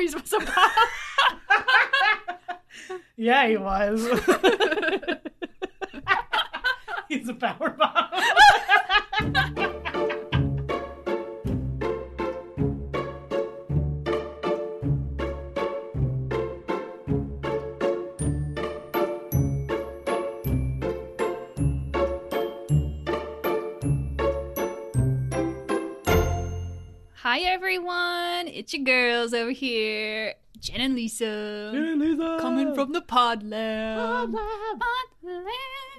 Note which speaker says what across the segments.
Speaker 1: series was about.
Speaker 2: Yeah, he was. He's a power bottom.
Speaker 1: it's your girls over here, Jen and Lisa, coming from the pod lab. Pod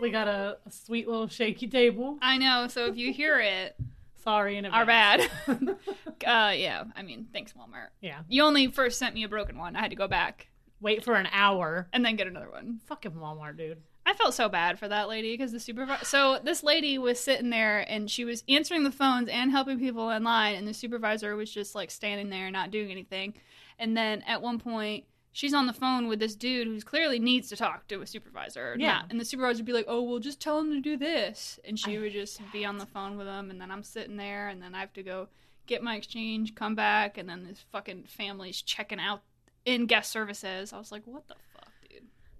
Speaker 2: We got a, a sweet little shaky table.
Speaker 1: I know. So if you hear it,
Speaker 2: Sorry in
Speaker 1: our bad. uh, yeah. I mean, thanks Walmart.
Speaker 2: Yeah.
Speaker 1: You only first sent me a broken one. I had to go back
Speaker 2: Wait for an hour.
Speaker 1: and then get another one.
Speaker 2: Fucking Walmart, dude.
Speaker 1: I felt so bad for that lady because the supervisor. So this lady was sitting there and she was answering the phones and helping people in line, and the supervisor was just like standing there not doing anything. And then at one point, she's on the phone with this dude who's clearly needs to talk to a supervisor.
Speaker 2: Yeah.
Speaker 1: Not- and the supervisor would be like, "Oh, well, just tell him to do this," and she
Speaker 2: I
Speaker 1: would just be on the phone with him, and then I'm sitting there, and then I have to go get my exchange, come back, and then this fucking family's checking out in guest services. I was like, "What the fuck, dude?"
Speaker 2: Ah,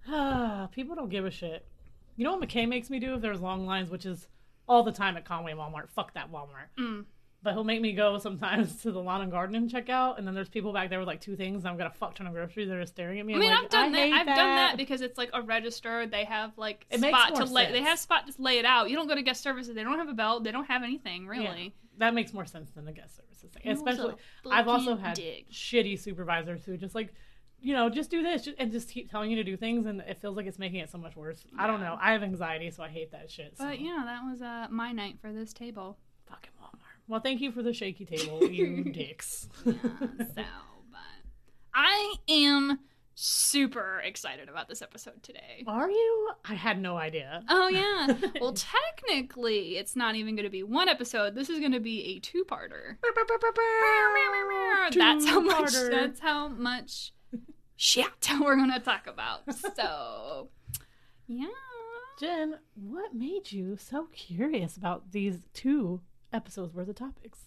Speaker 2: People don't give a shit. You know what McKay makes me do if there's long lines, which is all the time at Conway Walmart. Fuck that Walmart.
Speaker 1: Mm.
Speaker 2: But he'll make me go sometimes to the lawn and garden and check out, and then there's people back there with like two things, and I've got a fuck ton of groceries that are staring at me.
Speaker 1: I mean,
Speaker 2: like,
Speaker 1: I've done that. I've done that because it's like a register. They have like
Speaker 2: It
Speaker 1: spot to lay. They have spot to lay it out. You don't go to guest services. They don't have a belt. They don't have anything really.
Speaker 2: that makes more sense than the guest services thing. Especially, I've also had
Speaker 1: dick.
Speaker 2: shitty supervisors who just like, you know, just do this just, and just keep telling you to do things, and it feels like it's making it so much worse. I don't know. I have anxiety, so I hate that shit. So.
Speaker 1: But yeah, that was uh, my night for this table.
Speaker 2: fucking Walmart. Well, thank you for the shaky table, you dicks.
Speaker 1: Yeah, so, but I am super excited about this episode today.
Speaker 2: Are you? I had no idea.
Speaker 1: Oh yeah. Well, technically, it's not even going to be one episode. This is going to be a two-parter. That's how much.
Speaker 2: Two-parter.
Speaker 1: That's how much shit we're gonna talk about. So, yeah.
Speaker 2: Jen, what made you so curious about these two episodes worth of topics?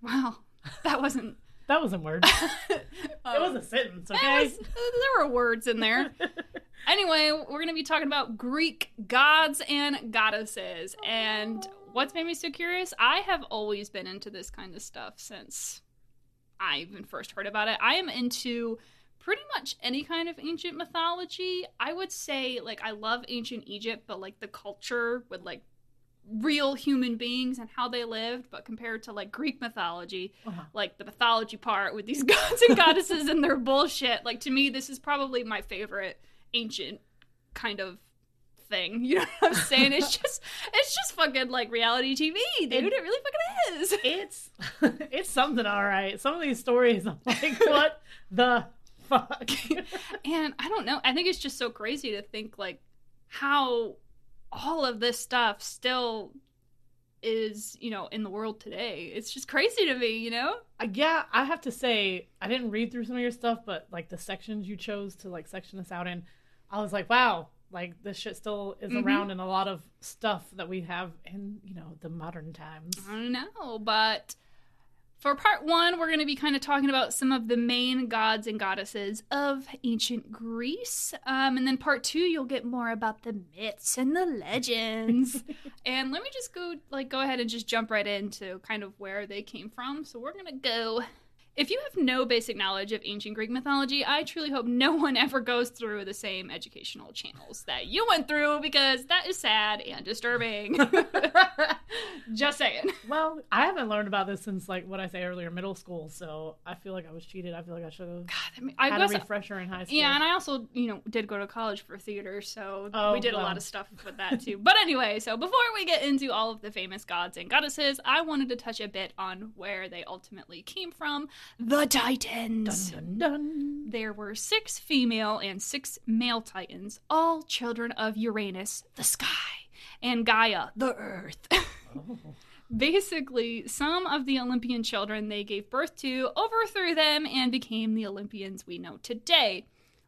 Speaker 1: Wow, that wasn't.
Speaker 2: That wasn't words.
Speaker 1: it
Speaker 2: it was a sentence, okay?
Speaker 1: was- there were words in there. Anyway, we're going to be talking about Greek gods and goddesses. And what's made me so curious? I have always been into this kind of stuff since I even first heard about it. I am into pretty much any kind of ancient mythology. I would say, like, I love ancient Egypt, but like the culture with like real human beings and how they lived, but compared to like Greek mythology,
Speaker 2: Uh-huh.
Speaker 1: like the mythology part with these gods and goddesses and their bullshit. Like to me, this is probably my favorite ancient kind of thing. You know what I'm saying? It's just it's just fucking like reality TV, dude. It,
Speaker 2: It-
Speaker 1: really fucking is.
Speaker 2: It's it's something, all right. Some of these stories, I'm like, what the fuck?
Speaker 1: and I don't know. I think it's just so crazy to think like how all of this stuff still is, you know, in the world today. It's just crazy to me, you know?
Speaker 2: Yeah, I have to say, I didn't read through some of your stuff, but like the sections you chose to like section us out in, I was like, wow, like this shit still is
Speaker 1: Mhm.
Speaker 2: around in a lot of stuff that we have in, you know, the modern times.
Speaker 1: I don't know, but for part one, we're going to be kind of talking about some of the main gods and goddesses of ancient Greece. Um, and then part two, you'll get more about the myths and the legends. and let me just go, like, go ahead and just jump right into kind of where they came from. So we're going to go. If you have no basic knowledge of ancient Greek mythology, I truly hope no one ever goes through the same educational channels that you went through because that is sad and disturbing. just saying.
Speaker 2: well, I haven't learned about this since like what I say earlier, middle school. So I feel like I was cheated. I feel like I should have
Speaker 1: God, I, mean, I
Speaker 2: had
Speaker 1: guess
Speaker 2: a refresher in high school.
Speaker 1: Yeah, and I also, you know, did go to college for theater, so
Speaker 2: Oh,
Speaker 1: we did a lot of stuff with that too. but anyway, so before we get into all of the famous gods and goddesses, I wanted to touch a bit on where they ultimately came from the Titans.
Speaker 2: dun, dun, dun.
Speaker 1: There were six female and six male Titans, all children of Uranus, the sky, and Gaia, the earth.
Speaker 2: Oh.
Speaker 1: Basically, some of the Olympian children they gave birth to overthrew them and became the Olympians we know today.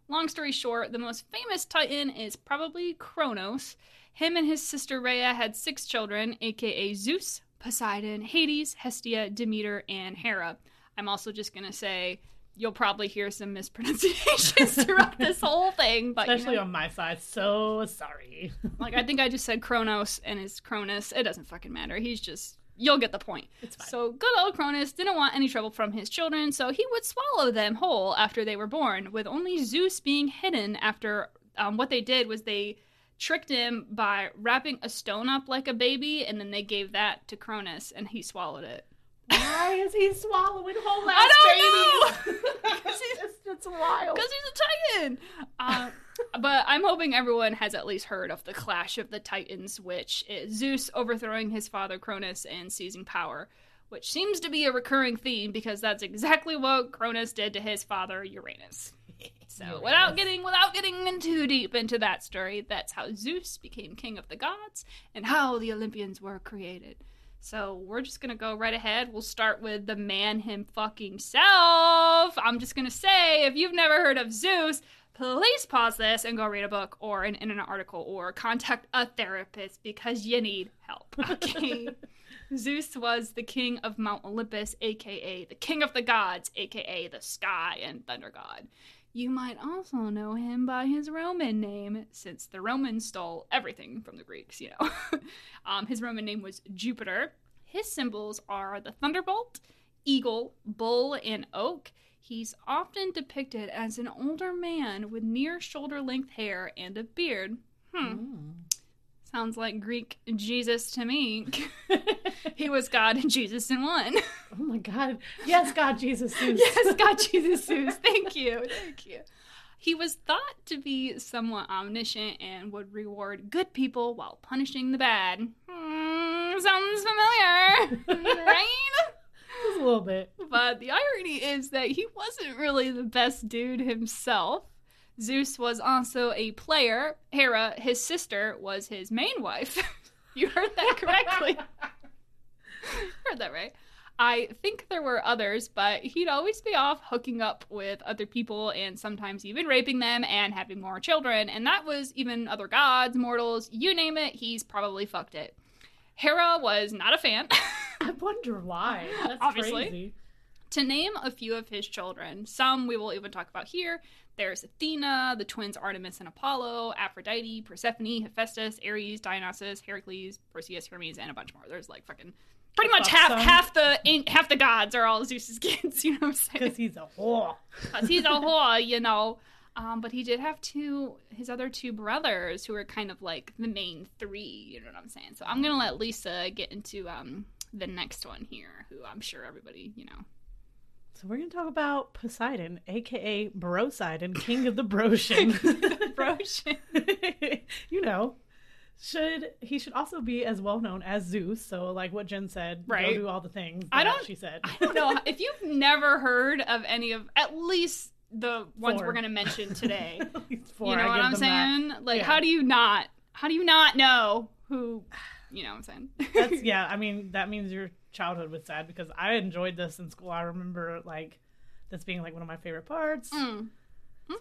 Speaker 1: Long story short, the most famous Titan is probably Kronos. Him and his sister Rhea had six children, aka Zeus, Poseidon, Hades, Hestia, Demeter, and Hera. I'm also just gonna say you'll probably hear some mispronunciations throughout this whole thing, but you
Speaker 2: Especially
Speaker 1: know,
Speaker 2: on my side. So sorry.
Speaker 1: like I think I just said Kronos and his Cronus. It doesn't fucking matter. He's just you'll get the point.
Speaker 2: It's fine.
Speaker 1: So good old Cronus didn't want any trouble from his children, so he would swallow them whole after they were born, with only Zeus being hidden after um, what they did was they tricked him by wrapping a stone up like a baby, and then they gave that to Cronus, and he swallowed it.
Speaker 2: Why is he swallowing whole ass
Speaker 1: I
Speaker 2: babies? it's, it's wild.
Speaker 1: Because he's a Titan! Uh, but I'm hoping everyone has at least heard of the Clash of the Titans, which is Zeus overthrowing his father Cronus and seizing power, which seems to be a recurring theme because that's exactly what Cronus did to his father Uranus. So
Speaker 2: Uranus.
Speaker 1: without getting without getting in too deep into that story, that's how Zeus became king of the gods and how the Olympians were created. So we're just gonna go right ahead. We'll start with the man him fucking self. I'm just gonna say, if you've never heard of Zeus, please pause this and go read a book or an internet article or contact a therapist because you need help. Okay. Zeus was the king of Mount Olympus, aka the king of the gods, aka the sky and thunder god. You might also know him by his Roman name, since the Romans stole everything from the Greeks, you know. um, his Roman name was Jupiter. His symbols are the thunderbolt, eagle, bull, and oak. He's often depicted as an older man with near shoulder length hair and a beard. Hmm. Sounds like Greek Jesus to me. he was God and Jesus in one.
Speaker 2: Oh my god. Yes, God, Jesus. Zeus.
Speaker 1: yes, God Jesus Zeus. Thank you. Thank you. He was thought to be somewhat omniscient and would reward good people while punishing the bad. Hmm, sounds familiar, right?
Speaker 2: Just a little bit.
Speaker 1: But the irony is that he wasn't really the best dude himself. Zeus was also a player. Hera, his sister, was his main wife. you heard that correctly. heard that right. I think there were others, but he'd always be off hooking up with other people and sometimes even raping them and having more children. And that was even other gods, mortals, you name it, he's probably fucked it. Hera was not a fan.
Speaker 2: I wonder why. That's
Speaker 1: Obviously.
Speaker 2: crazy.
Speaker 1: To name a few of his children, some we will even talk about here. There's Athena, the twins Artemis and Apollo, Aphrodite, Persephone, Hephaestus, Ares, Dionysus, Heracles, Perseus, Hermes, and a bunch more. There's like fucking pretty much half
Speaker 2: ton.
Speaker 1: half the half the gods are all Zeus's kids. You know what I'm saying?
Speaker 2: Because he's a whore.
Speaker 1: Because he's a whore, you know. Um, but he did have two, his other two brothers who are kind of like the main three. You know what I'm saying? So I'm gonna let Lisa get into um the next one here, who I'm sure everybody, you know,
Speaker 2: So we're gonna talk about Poseidon, aka Brosidon, king of the Broshan.
Speaker 1: Broshan.
Speaker 2: you know, should he should also be as well known as Zeus? So like what Jen said,
Speaker 1: Right.
Speaker 2: Go do all the things.
Speaker 1: I don't-
Speaker 2: She said.
Speaker 1: I don't know if you've never heard of any of at least the ones
Speaker 2: Four.
Speaker 1: we're gonna mention today.
Speaker 2: Four,
Speaker 1: you know
Speaker 2: I
Speaker 1: what I'm
Speaker 2: them that.
Speaker 1: saying? Like,
Speaker 2: Yeah.
Speaker 1: how do you not? How do you not know who? You know what I'm saying?
Speaker 2: That's yeah. I mean, that means your childhood was sad because I enjoyed this in school. I remember like this being like one of my favorite parts.
Speaker 1: Mm.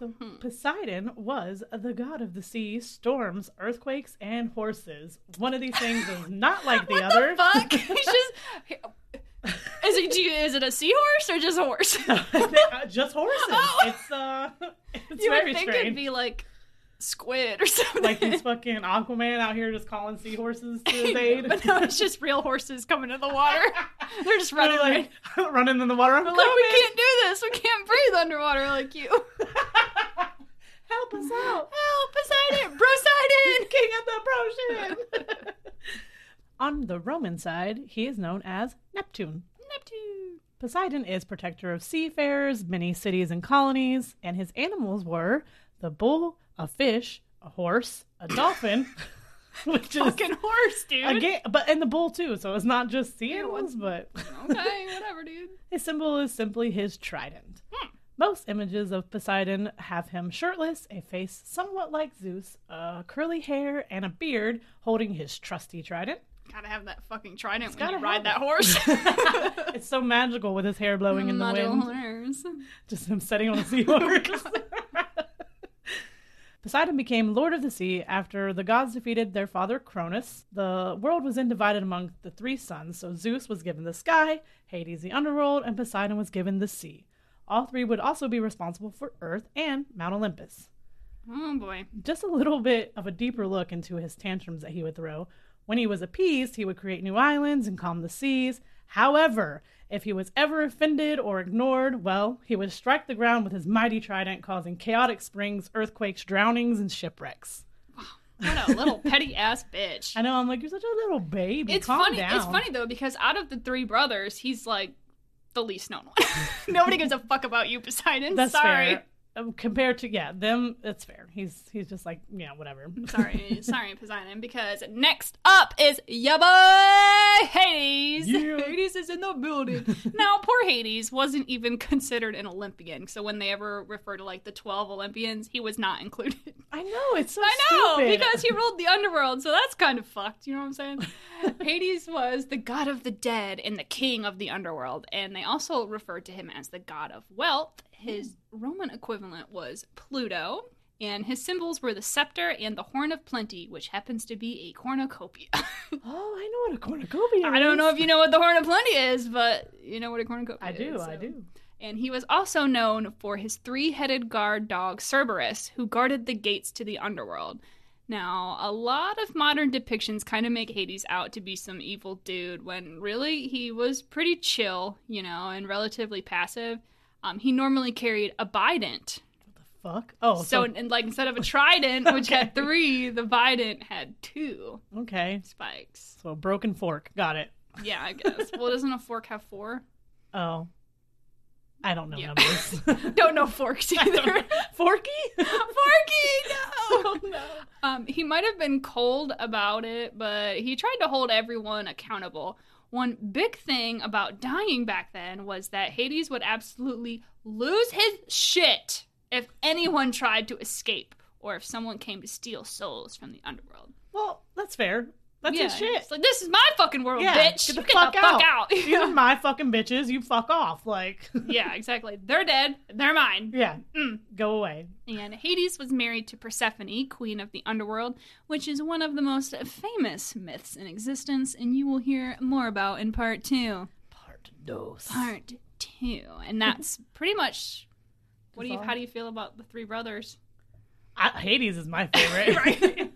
Speaker 2: So
Speaker 1: Mhm.
Speaker 2: Poseidon was the god of the sea, storms, earthquakes, and horses. One of these things is not like the
Speaker 1: what
Speaker 2: other.
Speaker 1: the fuck? He's just. Is it? you- Is it a seahorse or just a horse?
Speaker 2: Just horses.
Speaker 1: Oh.
Speaker 2: It's uh, it's
Speaker 1: you
Speaker 2: very
Speaker 1: would think
Speaker 2: strange.
Speaker 1: it'd be like squid or something.
Speaker 2: like these fucking Aquaman out here just calling seahorses to his aid.
Speaker 1: but no, it's just real horses coming to the water. They're just running
Speaker 2: They're
Speaker 1: like,
Speaker 2: like running in the water. I'm
Speaker 1: like we can't do this. We can't breathe underwater like you.
Speaker 2: Help us out.
Speaker 1: Help, Poseidon, Poseidon.
Speaker 2: King of the Broshan. On the Roman side, he is known as Neptune.
Speaker 1: Neptune.
Speaker 2: Poseidon is protector of seafarers, many cities and colonies, and his animals were the bull, a fish, a horse, a dolphin, which is
Speaker 1: Fucking horse, dude.
Speaker 2: again, but and the bull too. So it's not just sea animals, but
Speaker 1: okay, whatever, dude.
Speaker 2: his symbol is simply his trident.
Speaker 1: Hmm.
Speaker 2: Most images of Poseidon have him shirtless, a face somewhat like Zeus, uh, curly hair, and a beard, holding his trusty trident.
Speaker 1: Gotta have that fucking trident when
Speaker 2: gotta
Speaker 1: you ride that horse.
Speaker 2: It's so magical with his hair blowing in the wind.
Speaker 1: horse.
Speaker 2: just him sitting on a seahorse. Poseidon became lord of the sea after the gods defeated their father Cronus. The world was then divided among the three sons, so Zeus was given the sky, Hades the underworld, and Poseidon was given the sea. All three would also be responsible for Earth and Mount Olympus.
Speaker 1: Oh boy.
Speaker 2: Just a little bit of a deeper look into his tantrums that he would throw. When he was appeased, he would create new islands and calm the seas. However, if he was ever offended or ignored, well, he would strike the ground with his mighty trident, causing chaotic springs, earthquakes, drownings, and shipwrecks.
Speaker 1: What a little petty ass bitch.
Speaker 2: I know, I'm like, you're such a little baby.
Speaker 1: It's
Speaker 2: Calm
Speaker 1: funny.
Speaker 2: Down.
Speaker 1: It's funny though because out of the three brothers, he's like the least known one. Nobody gives a fuck about you, Poseidon.
Speaker 2: That's
Speaker 1: Sorry.
Speaker 2: fair. Um, compared to yeah, them, it's fair. He's he's just like yeah, whatever.
Speaker 1: sorry, sorry, Poseidon. Because next up is ya boy Hades.
Speaker 2: Yeah.
Speaker 1: Hades is in the building. now, poor Hades wasn't even considered an Olympian. So when they ever refer to like the twelve Olympians, he was not included.
Speaker 2: I know it's so
Speaker 1: I know
Speaker 2: stupid.
Speaker 1: because he ruled the underworld, so that's kind of fucked. You know what I'm saying? Hades was the god of the dead and the king of the underworld, and they also referred to him as the god of wealth. His Roman equivalent was Pluto, and his symbols were the scepter and the horn of plenty, which happens to be a cornucopia.
Speaker 2: oh, I know what a cornucopia. Is.
Speaker 1: I don't know if you know what the horn of plenty is, but you know what a cornucopia is.
Speaker 2: I do.
Speaker 1: is.
Speaker 2: I
Speaker 1: so.
Speaker 2: do.
Speaker 1: And he was also known for his three headed guard dog Cerberus, who guarded the gates to the underworld. Now, a lot of modern depictions kind of make Hades out to be some evil dude when really he was pretty chill, you know, and relatively passive. Um, he normally carried a bident.
Speaker 2: What the fuck. Oh,
Speaker 1: So,
Speaker 2: so,
Speaker 1: and like instead of a trident, which had three, the bident had two
Speaker 2: okay.
Speaker 1: spikes.
Speaker 2: So a broken fork. Got it.
Speaker 1: Yeah, I guess. well, doesn't a fork have four?
Speaker 2: Oh, I don't know
Speaker 1: Yeah.
Speaker 2: numbers.
Speaker 1: Don't know forks either.
Speaker 2: Forky?
Speaker 1: Forky, no.
Speaker 2: oh no.
Speaker 1: Um, he might have been cold about it, but he tried to hold everyone accountable. One big thing about dying back then was that Hades would absolutely lose his shit if anyone tried to escape or if someone came to steal souls from the underworld.
Speaker 2: Well, that's fair. That's
Speaker 1: yeah,
Speaker 2: his shit.
Speaker 1: It's like this is my fucking world,
Speaker 2: Yeah,
Speaker 1: bitch.
Speaker 2: get
Speaker 1: You
Speaker 2: the fuck
Speaker 1: the fuck
Speaker 2: out.
Speaker 1: out.
Speaker 2: These are my fucking bitches. You fuck off. Like,
Speaker 1: yeah, exactly. They're dead. They're mine.
Speaker 2: yeah,
Speaker 1: Mm.
Speaker 2: go away.
Speaker 1: And Hades was married to Persephone, queen of the underworld, which is one of the most famous myths in existence, and you will hear more about in part two.
Speaker 2: Part dos.
Speaker 1: Part two, and that's pretty much. What do you? How do you feel about the three brothers?
Speaker 2: I, Hades is my favorite.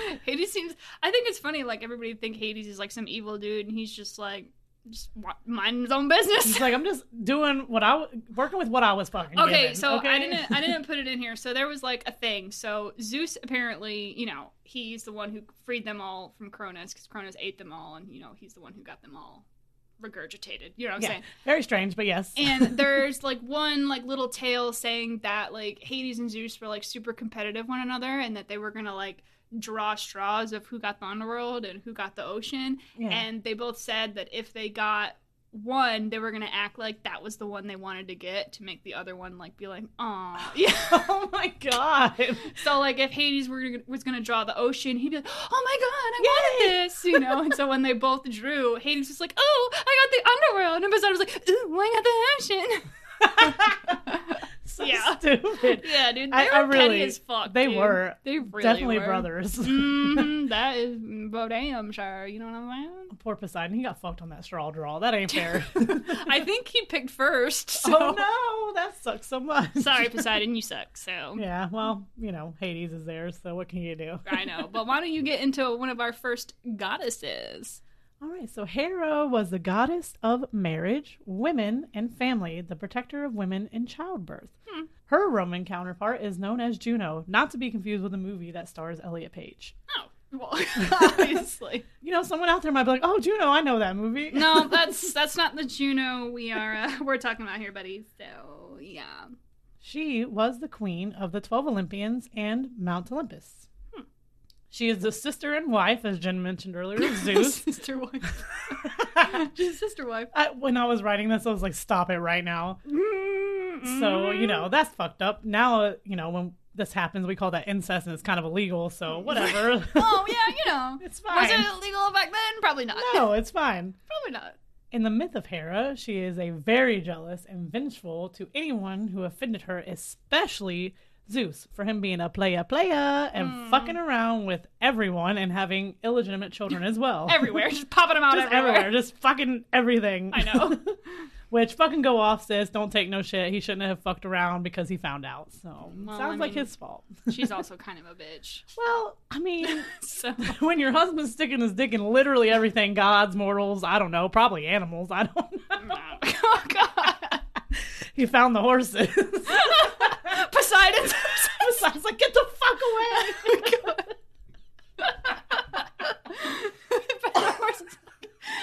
Speaker 1: Hades seems. I think it's funny. Like everybody think Hades is like some evil dude, and he's just like just minding his own business.
Speaker 2: He's like, I'm just doing what I w- working with what I was fucking.
Speaker 1: Okay,
Speaker 2: given,
Speaker 1: so
Speaker 2: okay?
Speaker 1: I didn't I didn't put it in here. So there was like a thing. So Zeus apparently, you know, he's the one who freed them all from Cronus because Cronus ate them all, and you know he's the one who got them all regurgitated. You know what I'm
Speaker 2: Yeah,
Speaker 1: saying?
Speaker 2: very strange, but yes.
Speaker 1: And there's like one like little tale saying that like Hades and Zeus were like super competitive one another, and that they were gonna like draw straws of who got the underworld and who got the ocean.
Speaker 2: Yeah.
Speaker 1: And they both said that if they got one, they were gonna act like that was the one they wanted to get to make the other one like be like, oh, yeah.
Speaker 2: oh my god.
Speaker 1: So like if Hades were was gonna draw the ocean, he'd be like, "Oh my god, I wanted this," you know. And so when they both drew, Hades was like, "Oh, I got the underworld," and Poseidon was like, "Ooh, I got the ocean."
Speaker 2: so
Speaker 1: Yeah.
Speaker 2: stupid.
Speaker 1: yeah, dude, they
Speaker 2: I-
Speaker 1: were
Speaker 2: I
Speaker 1: petty as fuck.
Speaker 2: they
Speaker 1: dude.
Speaker 2: were.
Speaker 1: They really
Speaker 2: Definitely
Speaker 1: were.
Speaker 2: brothers.
Speaker 1: hmm that is bo damn sure. You know what I'm saying?
Speaker 2: Poor Poseidon, he got fucked on that straw draw. That ain't fair.
Speaker 1: I think he picked first. So.
Speaker 2: oh no, that sucks so much.
Speaker 1: Sorry, Poseidon, you suck. So
Speaker 2: Yeah, well, you know, Hades is there, so what can you do?
Speaker 1: I know, but why don't you get into one of our first goddesses?
Speaker 2: All right, so Hera was the goddess of marriage, women, and family, the protector of women in childbirth.
Speaker 1: Hmm.
Speaker 2: Her Roman counterpart is known as Juno, not to be confused with the movie that stars Elliot Page.
Speaker 1: Oh, well, obviously.
Speaker 2: You know, someone out there might be like, "Oh, Juno, I know that movie."
Speaker 1: No, that's that's not the Juno we are uh, we're talking about here, buddy. So yeah,
Speaker 2: She was the queen of the 12 Olympians and Mount Olympus. She is the sister and wife, as Jen mentioned earlier, of Zeus.
Speaker 1: sister wife, She's sister wife.
Speaker 2: I, when I was writing this, I was like, stop it right now. So, you know, that's fucked up. Now, uh, you know, when this happens, we call that incest and it's kind of illegal, so whatever.
Speaker 1: Oh yeah, you know,
Speaker 2: it's fine.
Speaker 1: was it illegal back then? Probably not.
Speaker 2: No, it's fine.
Speaker 1: probably not.
Speaker 2: In the myth of Hera, she is a very jealous and vengeful to anyone who offended her, especially Zeus, for him being a playa playa and
Speaker 1: Hmm.
Speaker 2: fucking around with everyone and having illegitimate children as well.
Speaker 1: Everywhere, just popping them out
Speaker 2: just
Speaker 1: everywhere.
Speaker 2: everywhere, just fucking everything.
Speaker 1: I know.
Speaker 2: Which fucking go off, sis. Don't take no shit. He shouldn't have fucked around because he found out. So
Speaker 1: Well,
Speaker 2: sounds
Speaker 1: I
Speaker 2: like
Speaker 1: mean-
Speaker 2: his fault.
Speaker 1: She's also kind of a bitch.
Speaker 2: well, I mean,
Speaker 1: So
Speaker 2: when your husband's sticking his dick in literally everything, gods, mortals, I don't know, probably animals, I don't know.
Speaker 1: oh god.
Speaker 2: He found the horses.
Speaker 1: Poseidon's
Speaker 2: I was like, get the fuck away.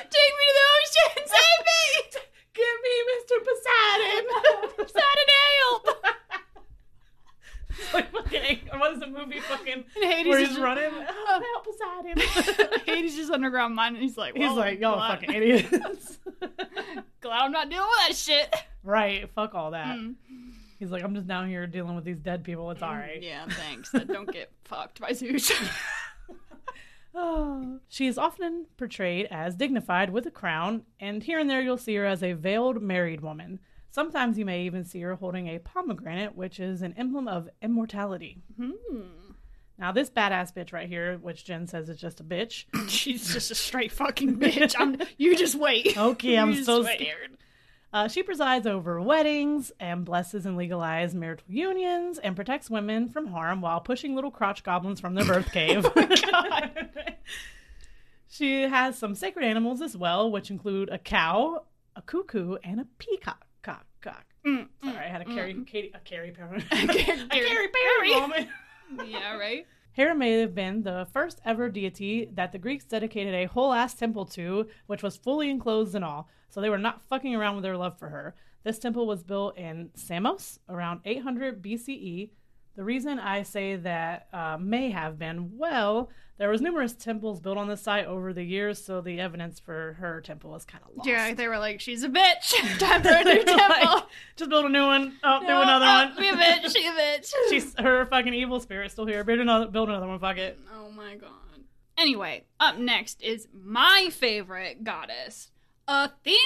Speaker 1: Take me to the ocean! Save me!
Speaker 2: Give me Mr. Poseidon.
Speaker 1: Poseidon help!
Speaker 2: Like fucking, what is the movie fucking
Speaker 1: And Hades
Speaker 2: where he's
Speaker 1: just-
Speaker 2: running? Oh, help Poseidon.
Speaker 1: Hades just underground mine, and he's like,
Speaker 2: He's like, y'all
Speaker 1: glad,
Speaker 2: fucking idiots.
Speaker 1: glad I'm not dealing with that shit.
Speaker 2: right, fuck all that.
Speaker 1: Mm.
Speaker 2: He's like, I'm just down here dealing with these dead people. It's all right.
Speaker 1: Yeah, thanks. Don't get fucked by Zeus.
Speaker 2: Oh. She is often portrayed as dignified with a crown, and here and there you'll see her as a veiled married woman. Sometimes you may even see her holding a pomegranate, which is an emblem of immortality.
Speaker 1: Hmm.
Speaker 2: Now, this badass bitch right here, which Jen says is just a bitch.
Speaker 1: She's just a straight fucking bitch. I'm, you just wait.
Speaker 2: Okay, I'm so
Speaker 1: wait.
Speaker 2: scared. Uh, she presides over weddings and blesses and legalizes marital unions and protects women from harm while pushing little crotch goblins from their birth cave. she has some sacred animals as well, which include a cow, a cuckoo, and a peacock. Cock, cock.
Speaker 1: Mm,
Speaker 2: Sorry, I had a Carrie, Katie, a Carrie Perry, a Carrie Perry moment.
Speaker 1: Yeah, right?
Speaker 2: Hera may have been the first ever deity that the Greeks dedicated a whole ass temple to, which was fully enclosed and all, so they were not fucking around with their love for her. This temple was built in Samos around 800 BCE. The reason I say that uh, may have been, well, there was numerous temples built on this site over the years, so the evidence for her temple is kind of lost.
Speaker 1: Yeah, they were like, she's a bitch. Time for a new temple.
Speaker 2: like, just build a new one. Oh, do another
Speaker 1: oh,
Speaker 2: one.
Speaker 1: Be a bitch. She a bitch.
Speaker 2: She's her fucking evil spirit's still here. Build another, build another one. Fuck it.
Speaker 1: Oh my god. Anyway, up next is my favorite goddess, Athena.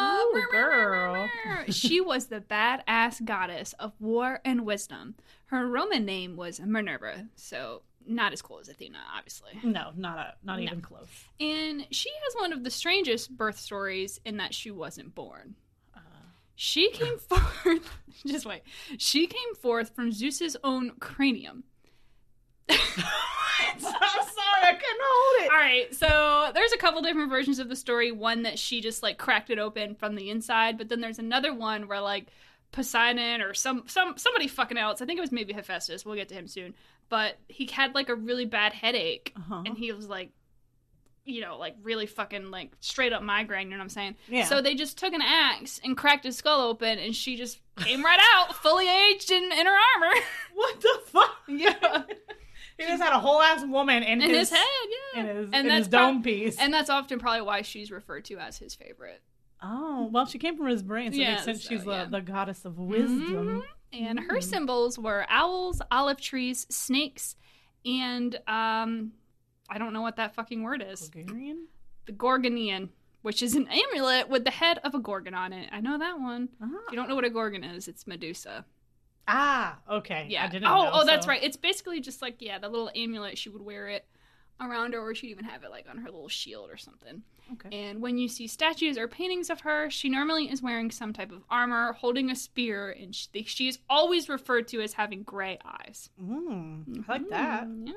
Speaker 2: Ooh, girl.
Speaker 1: she was the badass goddess of war and wisdom. Her Roman name was Minerva, so not as cool as Athena, obviously.
Speaker 2: No, not a, not even close.
Speaker 1: And she has one of the strangest birth stories in that she wasn't born.
Speaker 2: Uh,
Speaker 1: She came forth. Just wait. She came forth from Zeus's own cranium.
Speaker 2: I'm sorry, I couldn't hold it.
Speaker 1: All right, so there's a couple different versions of the story. One that she just like cracked it open from the inside, but then there's another one where like Poseidon or some some somebody fucking else. I think it was maybe Hephaestus. We'll get to him soon. But he had like a really bad headache,
Speaker 2: Uh-huh.
Speaker 1: and he was like, you know, like really fucking like straight up migraine. You know what I'm saying?
Speaker 2: Yeah.
Speaker 1: So they just took an axe and cracked his skull open, and she just came right out, fully aged in, in her armor.
Speaker 2: What the fuck?
Speaker 1: yeah,
Speaker 2: He just had a whole ass woman in,
Speaker 1: in his,
Speaker 2: his,
Speaker 1: head. Yeah,
Speaker 2: in his,
Speaker 1: and
Speaker 2: in his dome
Speaker 1: prob-
Speaker 2: piece.
Speaker 1: And that's often probably why she's referred to as his favorite.
Speaker 2: oh, well, she came from his brain, so it makes sense
Speaker 1: so,
Speaker 2: she's the,
Speaker 1: yeah.
Speaker 2: the goddess of wisdom.
Speaker 1: Mhm. And her
Speaker 2: Mm.
Speaker 1: symbols were owls, olive trees, snakes, and um, I don't know what that fucking word is.
Speaker 2: Bulgarian?
Speaker 1: The Gorgoneion, which is an amulet with the head of a gorgon on it. I know that one. If you don't know what a gorgon is, it's Medusa.
Speaker 2: Ah, okay.
Speaker 1: Yeah.
Speaker 2: I didn't
Speaker 1: oh,
Speaker 2: know,
Speaker 1: oh, that's right. It's basically just like yeah, the little amulet. She would wear it around her, or she'd even have it like on her little shield or something.
Speaker 2: Okay.
Speaker 1: And when you see statues or paintings of her, she normally is wearing some type of armor, holding a spear, and she, she is always referred to as having gray eyes.
Speaker 2: Mm, I like that.
Speaker 1: Mm, yeah.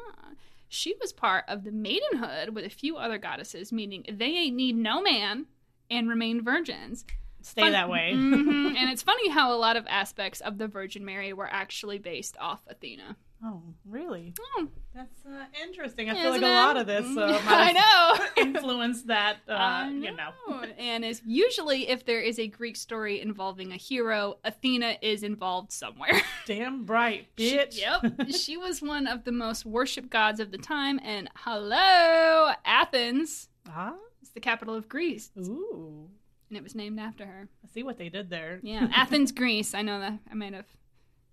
Speaker 1: She was part of the maidenhood with a few other goddesses, meaning they ain't need no man and remain virgins.
Speaker 2: Stay
Speaker 1: Fun-
Speaker 2: that way.
Speaker 1: Mhm. And it's funny how a lot of aspects of the Virgin Mary were actually based off Athena.
Speaker 2: Oh, really?
Speaker 1: Oh,
Speaker 2: That's uh, interesting. I feel like
Speaker 1: isn't
Speaker 2: a
Speaker 1: it?
Speaker 2: lot of this uh,
Speaker 1: Mm,
Speaker 2: might
Speaker 1: I know.
Speaker 2: influenced that, uh,
Speaker 1: I
Speaker 2: you know.
Speaker 1: and is usually if there is a Greek story involving a hero, Athena is involved somewhere.
Speaker 2: Damn bright,
Speaker 1: She-
Speaker 2: bitch.
Speaker 1: yep. she was one of the most worshipped gods of the time, and hello, Athens
Speaker 2: Ah,
Speaker 1: is the capital of Greece,
Speaker 2: ooh.
Speaker 1: and it was named after her.
Speaker 2: I see what they did there.
Speaker 1: Yeah, Athens, Greece. I know that I might have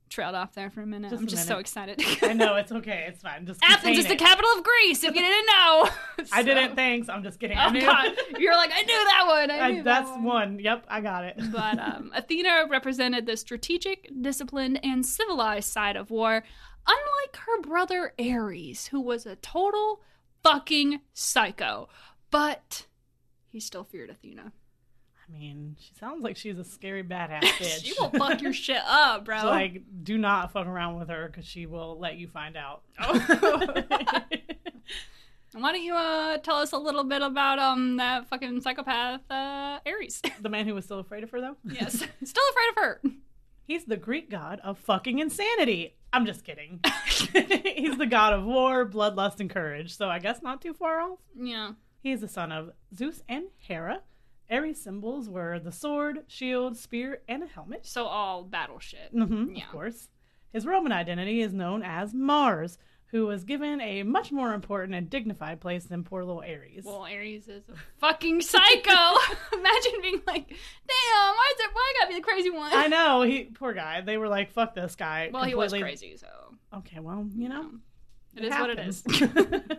Speaker 1: trailed off there for a minute.
Speaker 2: Just
Speaker 1: I'm
Speaker 2: a
Speaker 1: just so excited.
Speaker 2: I know it's okay. It's fine. Just
Speaker 1: Athens is the capital of Greece. If you didn't know,
Speaker 2: I didn't. Thanks. I'm just kidding.
Speaker 1: Oh. God, you're like I knew that one. I
Speaker 2: I-
Speaker 1: knew that
Speaker 2: that's
Speaker 1: one.
Speaker 2: one. Yep, I got it.
Speaker 1: but um, Athena represented the strategic, disciplined, and civilized side of war, unlike her brother Ares, who was a total fucking psycho. But he still feared Athena.
Speaker 2: I mean, she sounds like she's a scary badass bitch.
Speaker 1: she will fuck your shit up, bro.
Speaker 2: So, like, do not fuck around with her because she will let you find out.
Speaker 1: Why don't you uh, tell us a little bit about um that fucking psychopath uh, Ares?
Speaker 2: the man who was still afraid of her, though.
Speaker 1: yes, still afraid of her.
Speaker 2: He's the Greek god of fucking insanity. I'm just kidding. He's the god of war, bloodlust, and courage. So I guess not too far off.
Speaker 1: Yeah.
Speaker 2: He is the son of Zeus and Hera. Ares' symbols were the sword, shield, spear, and a helmet.
Speaker 1: So all battle shit.
Speaker 2: hmm
Speaker 1: Yeah.
Speaker 2: Of course. His Roman identity is known as Mars, who was given a much more important and dignified place than poor little Ares.
Speaker 1: Well, Ares is a fucking psycho. Imagine being like, damn, why is it? Why I gotta be the crazy one?
Speaker 2: I know he poor guy. They were like, "Fuck this guy."
Speaker 1: well, he was crazy, so
Speaker 2: Okay, well, you know,
Speaker 1: it is what it is.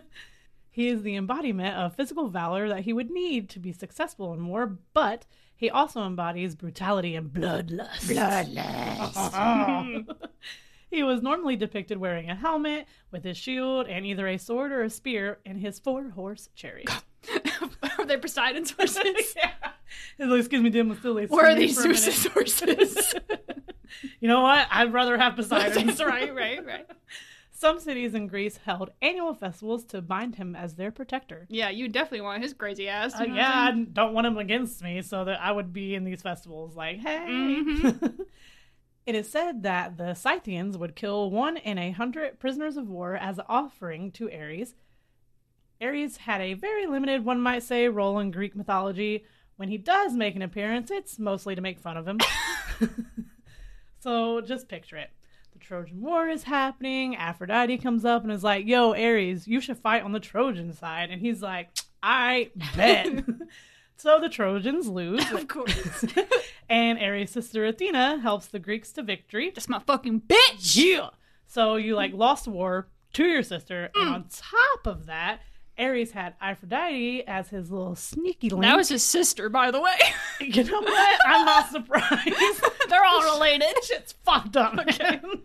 Speaker 2: he is the embodiment of physical valor that he would need to be successful in war, but he also embodies brutality and bloodlust. Bloodlust. he was normally depicted wearing a helmet with his shield and either a sword or a spear in his four-horse chariot.
Speaker 1: Are they Poseidon's horses?
Speaker 2: yeah. Excuse me, still
Speaker 1: Or are these Zeus's horses?
Speaker 2: you know what? I'd rather have Poseidon's.
Speaker 1: Right, right, right.
Speaker 2: Some cities in Greece held annual festivals to bind him as their protector.
Speaker 1: Yeah, you definitely want his crazy ass.
Speaker 2: Uh, yeah, I don't want him against me so that I would be in these festivals like, hey.
Speaker 1: Mhm.
Speaker 2: it is said that the Scythians would kill one in a hundred prisoners of war as an offering to Ares. Ares had a very limited, one might say, role in Greek mythology. When he does make an appearance, it's mostly to make fun of him. so just picture it. Trojan War is happening. Aphrodite comes up and is like, Yo, Ares, you should fight on the Trojan side. And he's like, I bet. so the Trojans lose.
Speaker 1: Of course.
Speaker 2: and Ares' sister Athena helps the Greeks to victory.
Speaker 1: That's my fucking bitch.
Speaker 2: Yeah. So you like lost the war to your sister,
Speaker 1: Mm.
Speaker 2: and on top of that, Ares had Aphrodite as his little sneaky link.
Speaker 1: That was his sister, by the way.
Speaker 2: you know what? I'm not surprised.
Speaker 1: They're all related.
Speaker 2: Shit's fucked up. man.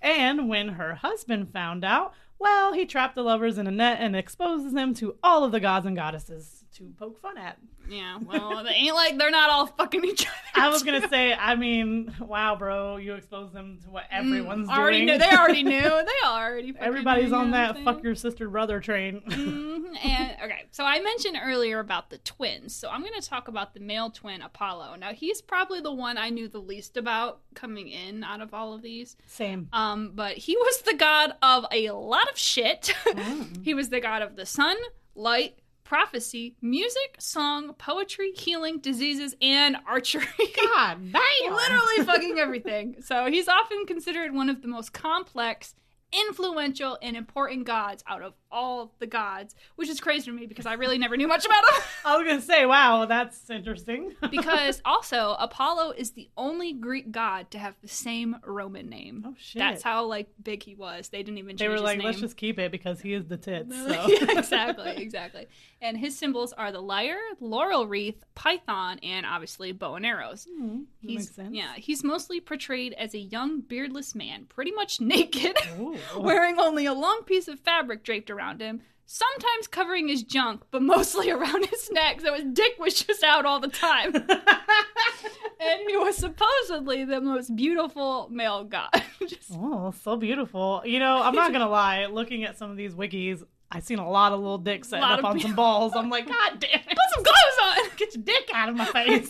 Speaker 2: and when her husband found out, well, he trapped the lovers in a net and exposes them to all of the gods and goddesses to poke fun at.
Speaker 1: Yeah, well, they ain't like they're not all fucking each other.
Speaker 2: I was gonna say, I mean, wow, bro, you exposed them to what everyone's
Speaker 1: Mm, already
Speaker 2: doing.
Speaker 1: knew. They already knew. They already. fucking
Speaker 2: Everybody's
Speaker 1: knew,
Speaker 2: on that fuck your sister brother train.
Speaker 1: Mhm, And okay, so I mentioned earlier about the twins. So I'm to talk about the male twin Apollo. Now he's probably the one I knew the least about coming in out of all of these.
Speaker 2: Same.
Speaker 1: Um, but he was the god of a lot of shit.
Speaker 2: Mm.
Speaker 1: he was the god of the sun, light, prophecy, music, song, poetry, healing, diseases, and archery.
Speaker 2: God damn.
Speaker 1: Literally fucking everything. So he's often considered one of the most complex, influential, and important gods out of all the gods, which is crazy to me because I really never knew much about them.
Speaker 2: I was gonna say, wow, that's interesting.
Speaker 1: because also, Apollo is the only Greek god to have the same Roman name.
Speaker 2: oh shit.
Speaker 1: That's how like big he was. They didn't even change
Speaker 2: they were like, let's just keep it because he is the tits. So.
Speaker 1: yeah, exactly, exactly. And his symbols are the lyre, laurel wreath, python, and obviously bow and arrows.
Speaker 2: Hmm, that
Speaker 1: He's
Speaker 2: makes sense.
Speaker 1: yeah, he's mostly portrayed as a young beardless man, pretty much naked,
Speaker 2: Ooh.
Speaker 1: wearing only a long piece of fabric draped around him, sometimes covering his junk, but mostly around his neck, so his dick was just out all the time. and he was supposedly the most beautiful male god. Just-
Speaker 2: oh, so beautiful. You know, I'm not gonna lie. Looking at some of these wikis, I've seen a lot of little dicks setting up on some balls. I'm like, God damn it!
Speaker 1: Put some clothes on.
Speaker 2: Get your dick out of my face.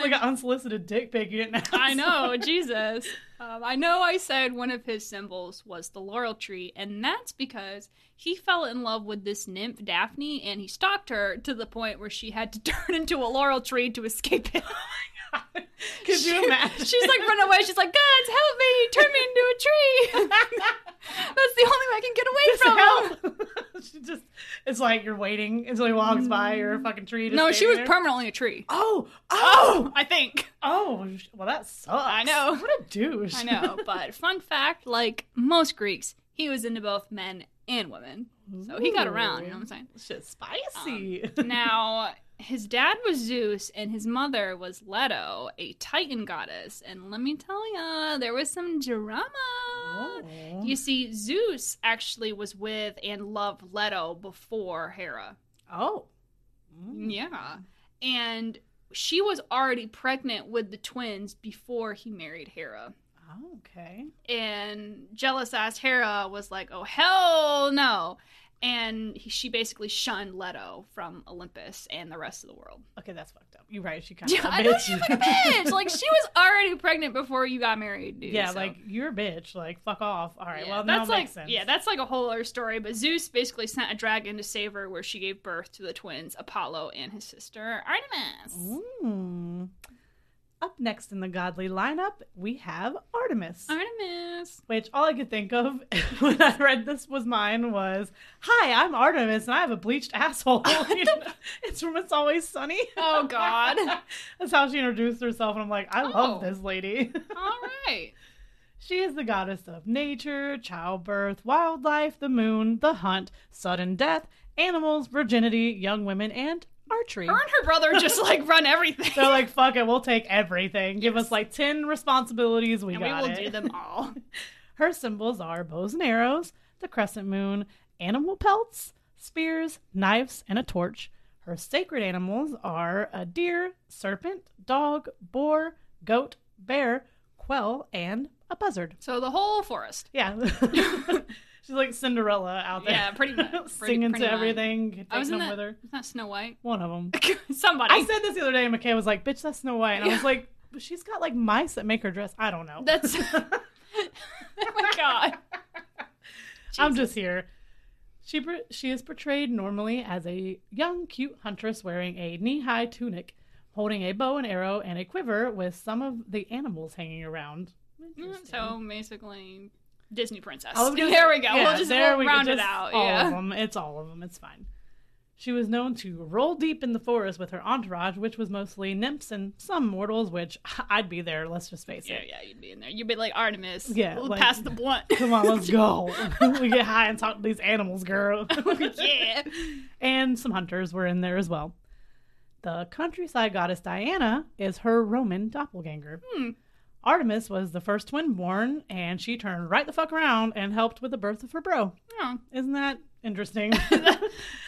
Speaker 2: Like an unsolicited dick pic you didn't ask
Speaker 1: I know, Jesus. Um, I know I said one of his symbols was the laurel tree, and that's because he fell in love with this nymph, Daphne, and he stalked her to the point where she had to turn into a laurel tree to escape him.
Speaker 2: Could you imagine?
Speaker 1: She's like running away. She's like, "Gods, help me! Turn me into a tree." That's the only way I can get away
Speaker 2: Just
Speaker 1: from him.
Speaker 2: help. she just it's like you're waiting until he walks by or a mm. fucking tree.
Speaker 1: No, she was
Speaker 2: there.
Speaker 1: permanently a tree.
Speaker 2: Oh,
Speaker 1: Oh,
Speaker 2: oh,
Speaker 1: I think.
Speaker 2: oh! Well, that sucks.
Speaker 1: I know.
Speaker 2: What a douche.
Speaker 1: I know, but fun fact: like most Greeks, he was into both men and women, so he got around. You know what I'm saying?
Speaker 2: It's shit, spicy.
Speaker 1: Um, now, his dad was Zeus, and his mother was Leto, a Titan goddess. And let me tell ya, there was some drama.
Speaker 2: Oh.
Speaker 1: You see, Zeus actually was with and loved Leto before Hera.
Speaker 2: Oh. Mm.
Speaker 1: Yeah. and she was already pregnant with the twins before he married Hera.
Speaker 2: Oh, okay.
Speaker 1: And jealous ass Hera was like, "Oh hell no!" And he, she basically shunned Leto from Olympus and the rest of the world.
Speaker 2: Okay, that's fucked up. You're right. She kind of
Speaker 1: Yeah,
Speaker 2: a
Speaker 1: I know she's like a bitch. like she was already pregnant before you got married, dude.
Speaker 2: yeah,
Speaker 1: so-
Speaker 2: like you're a bitch. Like fuck off. All right.
Speaker 1: Yeah,
Speaker 2: well,
Speaker 1: that's like
Speaker 2: makes sense.
Speaker 1: yeah, that's like a whole other story. But Zeus basically sent a dragon to save her, where she gave birth to the twins Apollo and his sister Artemis.
Speaker 2: Mm. Up next in the godly lineup, we have Artemis.
Speaker 1: Artemis.
Speaker 2: Which all I could think of when I read this was mine was, "Hi, I'm Artemis, and I have a bleached asshole." You know, it's from It's Always Sunny.
Speaker 1: Oh God.
Speaker 2: That's how she introduced herself, and I'm like, I love
Speaker 1: Oh.
Speaker 2: this lady.
Speaker 1: All right.
Speaker 2: she is the goddess of nature, childbirth, wildlife, the moon, the hunt, sudden death, animals, virginity, young women, and archery.
Speaker 1: Her and her brother just like run everything.
Speaker 2: They're like, fuck it, we'll take everything. Give us like 10 responsibilities. We
Speaker 1: and we
Speaker 2: got
Speaker 1: will
Speaker 2: it.
Speaker 1: do them all.
Speaker 2: Her symbols are bows and arrows, the crescent moon, animal pelts, spears, knives, and a torch. Her sacred animals are a deer, serpent, dog, boar, goat, bear, quail, and a buzzard.
Speaker 1: So the whole forest.
Speaker 2: Yeah. She's like Cinderella out there.
Speaker 1: Yeah, pretty much.
Speaker 2: Singing
Speaker 1: pretty
Speaker 2: to
Speaker 1: much.
Speaker 2: everything,
Speaker 1: I was in that.
Speaker 2: with her.
Speaker 1: Is that Snow White?
Speaker 2: One of them.
Speaker 1: Somebody.
Speaker 2: I said this the other day, and McKay was like, bitch, that's Snow White. And I was like, but she's got like mice that make her dress. I don't know.
Speaker 1: That's. oh my god.
Speaker 2: I'm just here. She she is portrayed normally as a young, cute huntress wearing a knee-high tunic, holding a bow and arrow and a quiver with some of the animals hanging around.
Speaker 1: Mm, So basically, Disney princess.
Speaker 2: Gonna
Speaker 1: there we go.
Speaker 2: yeah,
Speaker 1: we'll just
Speaker 2: there
Speaker 1: we'll
Speaker 2: we go,
Speaker 1: round it
Speaker 2: just
Speaker 1: out.
Speaker 2: All
Speaker 1: yeah.
Speaker 2: of them. It's all of them. It's fine. She was known to roll deep in the forest with her entourage, which was mostly nymphs and some mortals. Which I'd be there. Let's just face
Speaker 1: Yeah,
Speaker 2: it.
Speaker 1: Yeah, yeah, you'd be in there. You'd be like Artemis.
Speaker 2: Yeah,
Speaker 1: we'll
Speaker 2: like-
Speaker 1: pass the blunt.
Speaker 2: Come on, let's go. we get high and talk to these animals, girl.
Speaker 1: yeah.
Speaker 2: and some hunters were in there as well. The countryside goddess Diana is her Roman doppelganger.
Speaker 1: Hmm.
Speaker 2: Artemis was the first twin born, and she turned right the fuck around and helped with the birth of her bro.
Speaker 1: Oh.
Speaker 2: Isn't that interesting?
Speaker 1: I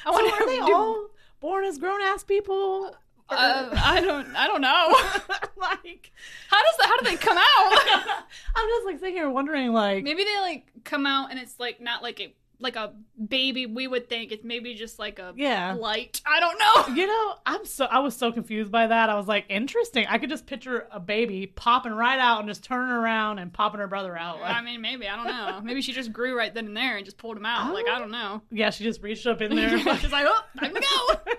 Speaker 2: so are they
Speaker 1: do-
Speaker 2: all born as grown ass people?
Speaker 1: Uh, I don't. I don't know.
Speaker 2: like,
Speaker 1: How does that? How do they come out?
Speaker 2: I'm just like sitting here wondering, like,
Speaker 1: maybe they like come out and it's like not like a like a baby. We would think it's maybe just like a
Speaker 2: yeah.
Speaker 1: light. I don't know.
Speaker 2: You know, I'm so I was so confused by that. I was like, interesting. I could just picture a baby popping right out and just turning around and popping her brother out.
Speaker 1: I mean, maybe I don't know. Maybe she just grew right then and there and just pulled him out. Like I oh. don't know.
Speaker 2: yeah, she just reached up in there. like,
Speaker 1: She's like, oh, time to go.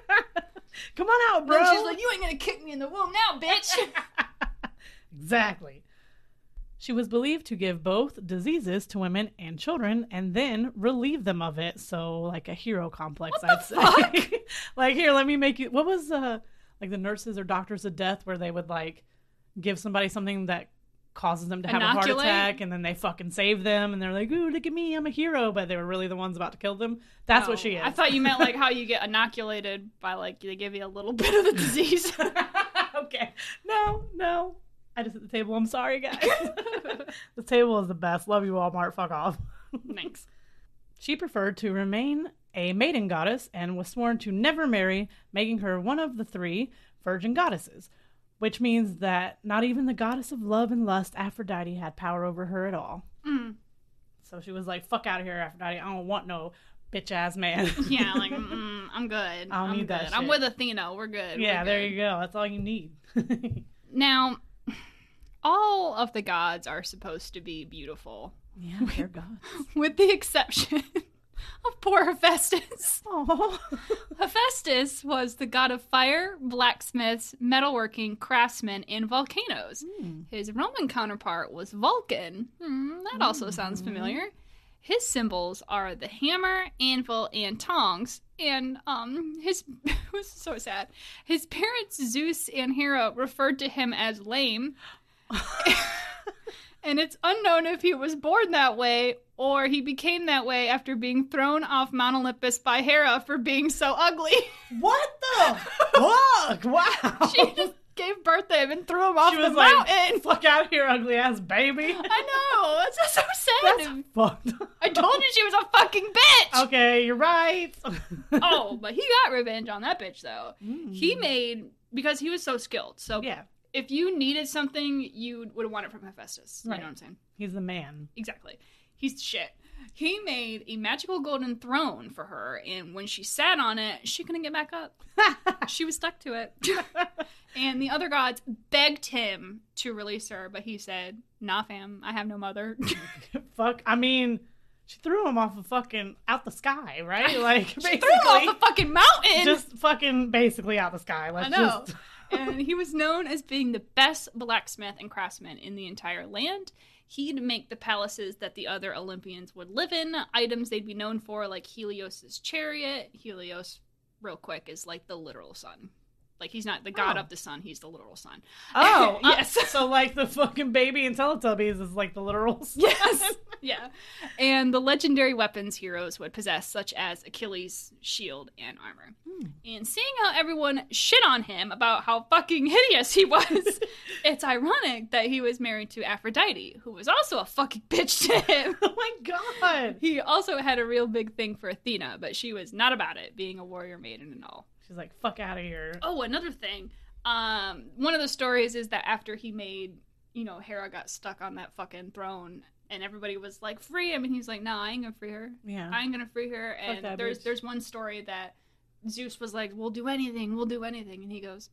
Speaker 2: Come on out, bro.
Speaker 1: Bro. She's like, you ain't gonna kick me in the womb now, bitch.
Speaker 2: exactly. She was believed to give both diseases to women and children and then relieve them of it. So, like a hero complex,
Speaker 1: What
Speaker 2: I'd say. like, here, let me make you. What was uh, like the nurses or doctors of death where they would like give somebody something that causes them to have a heart attack and then they fucking save them and they're like, ooh, look at me, I'm a hero. But they were really the ones about to kill them. That's what
Speaker 1: Oh,
Speaker 2: she is.
Speaker 1: I thought you meant like how you get inoculated by like they give you a little bit of the disease.
Speaker 2: okay. No, no. I just hit the table. I'm sorry, guys. the table is the best. Love you, Walmart. Fuck off.
Speaker 1: Thanks.
Speaker 2: She preferred to remain a maiden goddess and was sworn to never marry, making her one of the three virgin goddesses, which means that not even the goddess of love and lust, Aphrodite, had power over her at all.
Speaker 1: Mm.
Speaker 2: So she was like, fuck out of here, Aphrodite. I don't want no bitch ass man.
Speaker 1: Yeah, like I'm good.
Speaker 2: I don't
Speaker 1: I'm
Speaker 2: need that
Speaker 1: good. I'm with Athena. We're good.
Speaker 2: yeah,
Speaker 1: We're
Speaker 2: there you go. That's all you need.
Speaker 1: Now, all of the gods are supposed to be beautiful,
Speaker 2: yeah, they're gods.
Speaker 1: with the exception of poor Hephaestus.
Speaker 2: Oh.
Speaker 1: Hephaestus was the god of fire, blacksmiths, metalworking, craftsmen, and volcanoes. His Roman counterpart was Vulcan. Hmm, that also sounds familiar. His symbols are the hammer, anvil, and tongs. And um, his was so sad. His parents Zeus and Hera referred to him as lame. and it's unknown if he was born that way or he became that way after being thrown off Mount Olympus by Hera for being so ugly.
Speaker 2: What the fuck? Wow.
Speaker 1: she just gave birth to him and threw him off
Speaker 2: She
Speaker 1: the
Speaker 2: was like,
Speaker 1: mountain.
Speaker 2: fuck out here, ugly ass baby.
Speaker 1: I know. That's just so
Speaker 2: That's
Speaker 1: sad.
Speaker 2: fucked.
Speaker 1: I told you she was a fucking bitch.
Speaker 2: Okay, you're right.
Speaker 1: oh, but he got revenge on that bitch though. He hmm. made because he was so skilled. So
Speaker 2: Yeah,
Speaker 1: if you needed something, you would want it from Hephaestus. You know what I'm saying?
Speaker 2: he's the man.
Speaker 1: Exactly. He's shit. He made a magical golden throne for her, and when she sat on it, she couldn't get back up. she was stuck to it. and the other gods begged him to release her, but he said, Nah, fam, I have no mother.
Speaker 2: Fuck. I mean, she threw him off a fucking out the sky, right? Like
Speaker 1: she
Speaker 2: basically,
Speaker 1: threw him off a fucking mountain.
Speaker 2: just fucking basically out the sky. Let's
Speaker 1: I know.
Speaker 2: just.
Speaker 1: And he was known as being the best blacksmith and craftsman in the entire land. He'd make the palaces that the other Olympians would live in, items they'd be known for, like Helios's chariot. Helios, real quick, is like the literal sun. Like he's not the god
Speaker 2: Oh.
Speaker 1: of the sun; he's the literal sun.
Speaker 2: Oh
Speaker 1: Yes.
Speaker 2: uh, so like the fucking baby in Teletubbies is like the literal.
Speaker 1: Yes. yeah. And the legendary weapons heroes would possess, such as Achilles' shield and armor.
Speaker 2: Hmm.
Speaker 1: And seeing how everyone shit on him about how fucking hideous he was, it's ironic that he was married to Aphrodite, who was also a fucking bitch to him.
Speaker 2: oh my god.
Speaker 1: He also had a real big thing for Athena, but she was not about it, being a warrior maiden and all.
Speaker 2: She's like, fuck out of here.
Speaker 1: Oh, another thing. Um, one of the stories is that after he made, you know, Hera got stuck on that fucking throne, and everybody was like, "Free him," and he's like, "No, I ain't gonna free her.
Speaker 2: Yeah.
Speaker 1: I ain't gonna free her." And
Speaker 2: that
Speaker 1: there's
Speaker 2: bitch.
Speaker 1: there's one story that Zeus was like, "We'll do anything. We'll do anything," and he goes,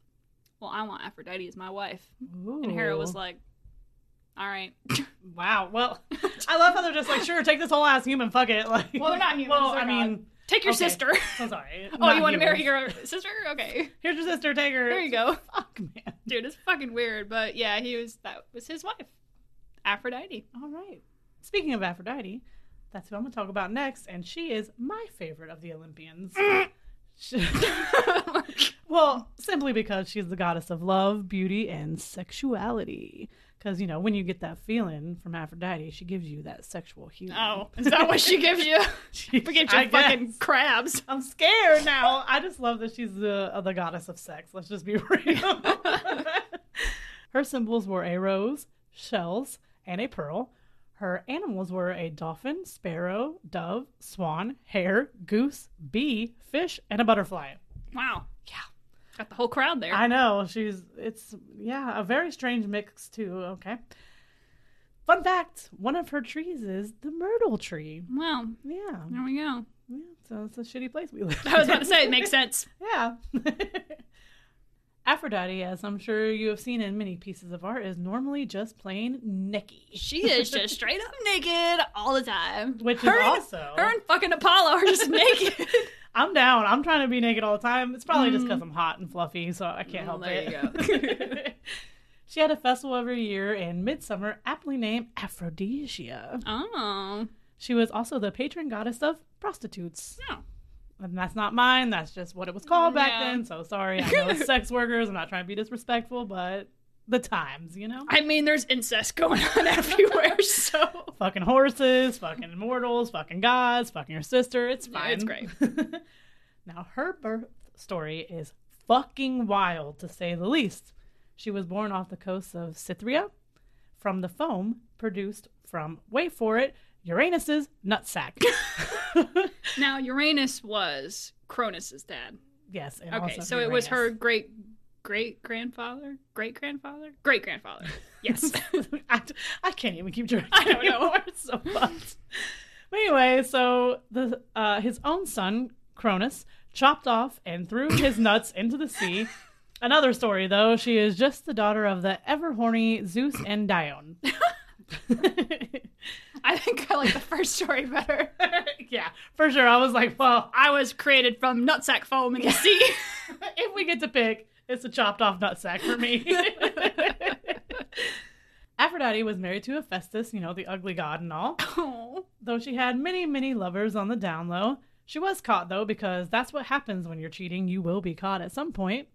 Speaker 1: "Well, I want Aphrodite as my wife," Ooh. and Hera was like, "All right."
Speaker 2: wow. Well, I love how they're just like, sure, take this whole ass human, fuck it. Like,
Speaker 1: Well, they're not humans,
Speaker 2: Well,
Speaker 1: they're
Speaker 2: I mean,
Speaker 1: Take your
Speaker 2: Okay.
Speaker 1: sister.
Speaker 2: so sorry.
Speaker 1: oh,
Speaker 2: Not
Speaker 1: you want to marry your sister? Okay,
Speaker 2: Here's your sister. Take her.
Speaker 1: there you go.
Speaker 2: Fuck man.
Speaker 1: Dude, it's fucking weird, but yeah, he was that was his wife, Aphrodite.
Speaker 2: All right. Speaking of Aphrodite, that's who I'm going to talk about next, and she is my favorite of the Olympians. Well, simply because she's the goddess of love, beauty, and sexuality. Because, you know, when you get that feeling from Aphrodite, she gives you that sexual healing.
Speaker 1: oh, is that what she gives you?
Speaker 2: she
Speaker 1: Forget
Speaker 2: I
Speaker 1: your fucking
Speaker 2: guess.
Speaker 1: crabs.
Speaker 2: I'm scared now. I just love that she's the uh, the goddess of sex. Let's just be real. Her symbols were a rose, shells, and a pearl. Her animals were a dolphin, sparrow, dove, swan, hare, goose, bee, fish, and a butterfly.
Speaker 1: Wow. Got the whole crowd there.
Speaker 2: I know she's it's yeah a very strange mix too. Okay. Fun fact: one of her trees is the myrtle tree.
Speaker 1: wow.
Speaker 2: Yeah,
Speaker 1: There we go.
Speaker 2: yeah. So it's a shitty place we live.
Speaker 1: I was about to say, it makes sense.
Speaker 2: Yeah. Aphrodite, as I'm sure you have seen in many pieces of art, is normally just plain Nikki.
Speaker 1: She is just straight up naked all the time.
Speaker 2: Which is
Speaker 1: her and-
Speaker 2: also-
Speaker 1: her and fucking Apollo are just naked.
Speaker 2: I'm down. I'm trying to be naked all the time. It's probably just mm. because I'm hot and fluffy, so I can't
Speaker 1: Well,
Speaker 2: help
Speaker 1: there
Speaker 2: it. she had a festival every year in midsummer, aptly named Aphrodisia.
Speaker 1: oh.
Speaker 2: She was also the patron goddess of prostitutes.
Speaker 1: No.
Speaker 2: And that's not mine. That's just what it was called back
Speaker 1: Yeah.
Speaker 2: then. So sorry. I know sex workers. I'm not trying to be disrespectful, but the times, you know?
Speaker 1: I mean, there's incest going on everywhere, so.
Speaker 2: fucking horses, fucking immortals, fucking gods, fucking your sister. It's
Speaker 1: Yeah,
Speaker 2: fine.
Speaker 1: it's great.
Speaker 2: now, her birth story is fucking wild, to say the least. She was born off the coast of Scythia from the foam produced from, wait for it, Uranus's nutsack.
Speaker 1: Now, Uranus was Cronus's dad.
Speaker 2: yes. and
Speaker 1: Okay, so it was her great great grandfather, great grandfather, great grandfather. Yes.
Speaker 2: I, I can't even keep track.
Speaker 1: I don't know.
Speaker 2: It's so fucked. But anyway, so the uh, his own son Cronus chopped off and threw his nuts into the sea. Another story, though, she is just the daughter of the ever horny Zeus and Dione.
Speaker 1: I think I like the first story better.
Speaker 2: yeah, for sure. I was like, well,
Speaker 1: I was created from nutsack foam in the sea.
Speaker 2: if we get to pick, it's a chopped off nut sack for me. Aphrodite was married to Hephaestus, you know, the ugly god and all.
Speaker 1: oh.
Speaker 2: Though she had many, many lovers on the down low, she was caught though, because that's what happens when you're cheating. You will be caught at some point.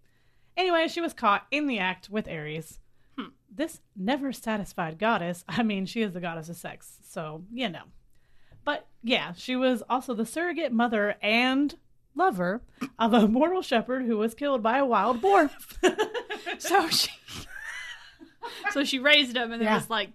Speaker 2: Anyway, she was caught in the act with Ares.
Speaker 1: Hmm.
Speaker 2: This never satisfied goddess, I mean, she is the goddess of sex, so you know. But yeah, she was also the surrogate mother and lover of a mortal shepherd who was killed by a wild boar.
Speaker 1: So she So she raised him and
Speaker 2: Yeah.
Speaker 1: was like,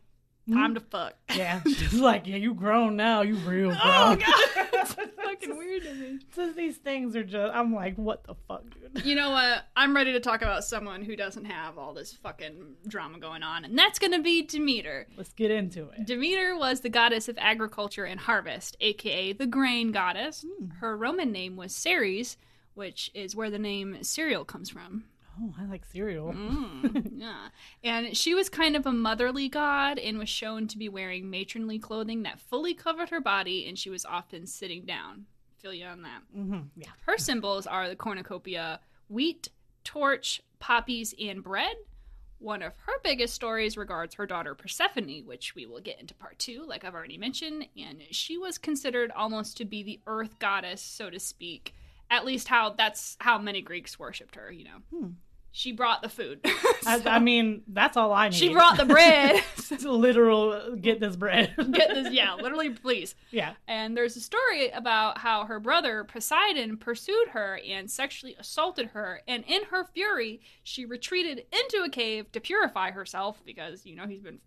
Speaker 1: Time to fuck.
Speaker 2: Yeah, she's like, yeah, you grown now. You real grown.
Speaker 1: Oh god, it's fucking weird to me.
Speaker 2: So these things are just. I'm like, what the fuck, dude?
Speaker 1: You know what? I'm ready to talk about someone who doesn't have all this fucking drama going on, and that's gonna be Demeter.
Speaker 2: Let's get into it.
Speaker 1: Demeter was the goddess of agriculture and harvest, aka the grain goddess.
Speaker 2: Hmm.
Speaker 1: Her Roman name was Ceres, which is where the name cereal comes from.
Speaker 2: Oh, I like cereal.
Speaker 1: Mm, yeah. And she was kind of a motherly god and was shown to be wearing matronly clothing that fully covered her body, and she was often sitting down. Feel you on that.
Speaker 2: hmm Yeah.
Speaker 1: Her symbols are the cornucopia, wheat, torch, poppies, and bread. One of her biggest stories regards her daughter Persephone, which we will get into part two, like I've already mentioned. And she was considered almost to be the earth goddess, so to speak. At least how that's how many Greeks worshipped her, you know.
Speaker 2: Hmm.
Speaker 1: She brought the food.
Speaker 2: I,
Speaker 1: So-
Speaker 2: I mean, that's all I need.
Speaker 1: she brought the bread.
Speaker 2: Literal get this bread.
Speaker 1: Get this, yeah, literally, please.
Speaker 2: yeah.
Speaker 1: And there's a story about how her brother Poseidon pursued her and sexually assaulted her. And in her fury, she retreated into a cave to purify herself because you know he's been.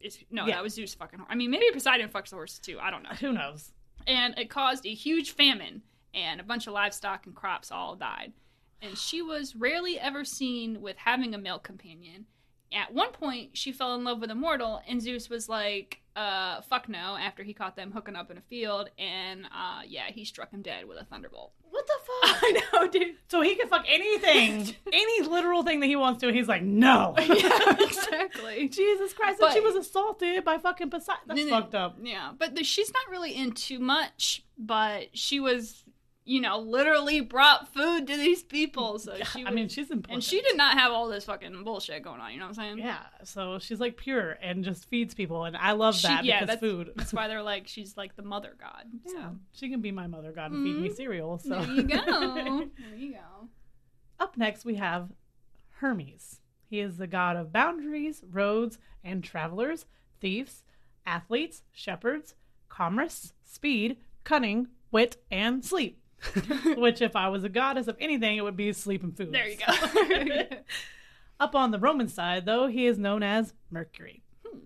Speaker 1: It's, no,
Speaker 2: Yeah.
Speaker 1: that was Zeus fucking. I mean, maybe Poseidon fucks the horses too. I don't know.
Speaker 2: Who knows?
Speaker 1: And it caused a huge famine, and a bunch of livestock and crops all died. And she was rarely ever seen with having a male companion. At one point, she fell in love with a mortal, and Zeus was like, uh, fuck no, after he caught them hooking up in a field, and, uh, yeah, he struck him dead with a thunderbolt.
Speaker 2: What the fuck?
Speaker 1: I know, dude.
Speaker 2: so he can fuck anything, any literal thing that he wants to. He's like, no.
Speaker 1: yeah, exactly.
Speaker 2: Jesus Christ!
Speaker 1: But-
Speaker 2: and she was assaulted by fucking Poseidon. That's
Speaker 1: No, no,
Speaker 2: fucked up.
Speaker 1: Yeah, but the, she's not really in too much, but she was, you know, literally brought food to these people, so she
Speaker 2: I mean, she's important.
Speaker 1: And she did not have all this fucking bullshit going on. You know what I'm saying?
Speaker 2: Yeah, so she's like pure and just feeds people, and I love
Speaker 1: She-
Speaker 2: that
Speaker 1: yeah,
Speaker 2: because
Speaker 1: that's,
Speaker 2: food.
Speaker 1: That's why they're like she's like the mother god. So.
Speaker 2: Yeah, she can be my mother god and feed me
Speaker 1: Mhm.
Speaker 2: cereal. So
Speaker 1: There you go. there you go.
Speaker 2: Up next, we have Hermes. He is the god of boundaries, roads, and travelers, thieves, athletes, shepherds, commerce, speed, cunning, wit, and sleep. Which, if I was a goddess of anything, it would be sleep and food.
Speaker 1: There you go.
Speaker 2: Up on the Roman side, though, he is known as Mercury. Hmm.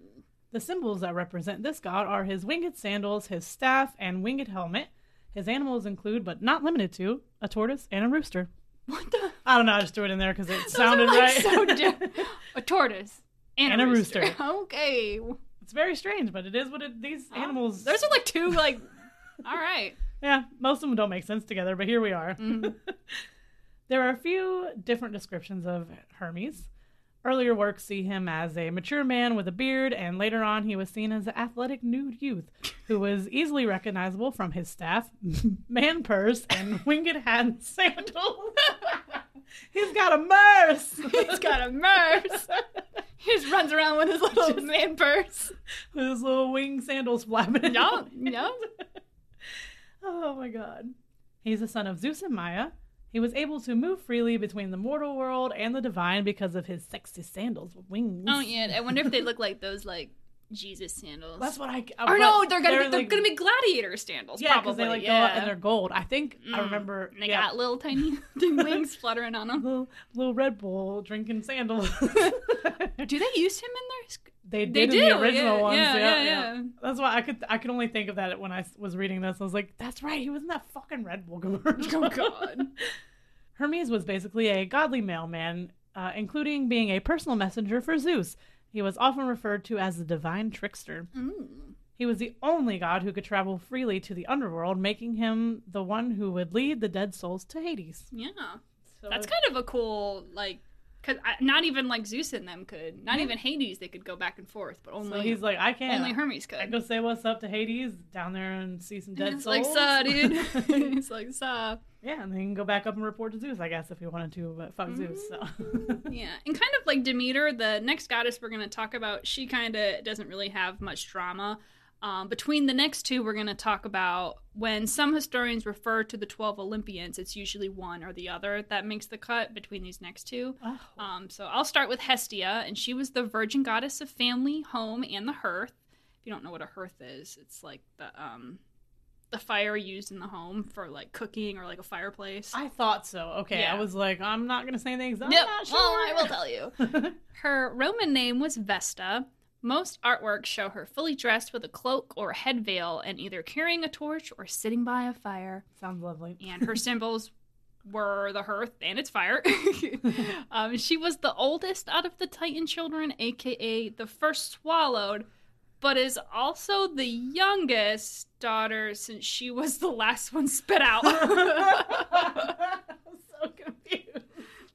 Speaker 2: The symbols that represent this god are his winged sandals, his staff, and winged helmet. His animals include, but not limited to, a tortoise and a rooster.
Speaker 1: what the?
Speaker 2: I don't know, I just threw it in there because it sounded
Speaker 1: like,
Speaker 2: right.
Speaker 1: So di- a tortoise and,
Speaker 2: And
Speaker 1: a
Speaker 2: a
Speaker 1: rooster.
Speaker 2: rooster.
Speaker 1: okay.
Speaker 2: it's very strange, but it is what it, these animals.
Speaker 1: Those are like two like. All right.
Speaker 2: Yeah, most of them don't make sense together, but here we are.
Speaker 1: Mhm.
Speaker 2: There are a few different descriptions of Hermes. Earlier works see him as a mature man with a beard, and later on he was seen as an athletic nude youth who was easily recognizable from his staff, man purse, and winged hat and sandals. He's got a merce.
Speaker 1: He's got a merce. He just runs around with his little man purse.
Speaker 2: with his little wing sandals flapping.
Speaker 1: Yup, yup.
Speaker 2: Oh my god. He's the son of Zeus and Maia. He was able to move freely between the mortal world and the divine because of his sexy sandals with wings.
Speaker 1: Oh yeah, I wonder if they look like those like Jesus sandals.
Speaker 2: That's what I.
Speaker 1: or no, they're gonna be, they're
Speaker 2: like-
Speaker 1: gonna be gladiator sandals.
Speaker 2: Yeah, because they like
Speaker 1: yeah.
Speaker 2: go up and they're gold. I think I
Speaker 1: Mm.
Speaker 2: remember.
Speaker 1: And they
Speaker 2: yeah,
Speaker 1: got little tiny wings fluttering on them.
Speaker 2: little, little Red Bull drinking sandals.
Speaker 1: Do they use him in their?
Speaker 2: They
Speaker 1: They
Speaker 2: did
Speaker 1: do
Speaker 2: in the original
Speaker 1: yeah,
Speaker 2: ones.
Speaker 1: Yeah,
Speaker 2: Yeah,
Speaker 1: yeah, yeah.
Speaker 2: That's why I could I could only think of that when I was reading this. I was like, that's right, he was in that fucking Red Bull commercial.
Speaker 1: Oh god.
Speaker 2: Hermes was basically a godly mailman, uh, including being a personal messenger for Zeus. He was often referred to as the divine trickster.
Speaker 1: Mm.
Speaker 2: He was the only god who could travel freely to the underworld, making him the one who would lead the dead souls to Hades.
Speaker 1: Yeah,
Speaker 2: So
Speaker 1: that's kind of a cool like. Cause I, not even like Zeus and them could, not
Speaker 2: Yeah.
Speaker 1: even Hades, they could go back and forth, but
Speaker 2: so
Speaker 1: only
Speaker 2: he's like, I can't.
Speaker 1: only Hermes could.
Speaker 2: I go say what's up to Hades down there and see some dead
Speaker 1: It's
Speaker 2: souls.
Speaker 1: like, "Suh, dude." it's like, "Suh."
Speaker 2: yeah, and then he can go back up and report to Zeus, I guess, if he wanted to, but fuck mm-hmm. Zeus. So.
Speaker 1: Yeah, and kind of like Demeter, the next goddess we're going to talk about, she kind of doesn't really have much drama. Um, between the next two, we're going to talk about when some historians refer to the 12 Olympians, it's usually one or the other that makes the cut between these next two.
Speaker 2: Oh.
Speaker 1: Um, so I'll start with Hestia, and she was the virgin goddess of family, home, and the hearth. If you don't know what a hearth is, it's like the um, the fire used in the home for like cooking or like a fireplace.
Speaker 2: I thought so. Okay,
Speaker 1: Yeah.
Speaker 2: I was like, I'm not gonna say things. I'm
Speaker 1: Yep,
Speaker 2: not sure.
Speaker 1: Well, I will tell you. Her Roman name was Vesta, Most artworks show her fully dressed with a cloak or a head veil and either carrying a torch or sitting by a fire.
Speaker 2: Sounds lovely.
Speaker 1: And her symbols were the hearth and its fire. um, she was the oldest out of the Titan children, aka the first swallowed, but is also the youngest daughter since she was the last one spit out.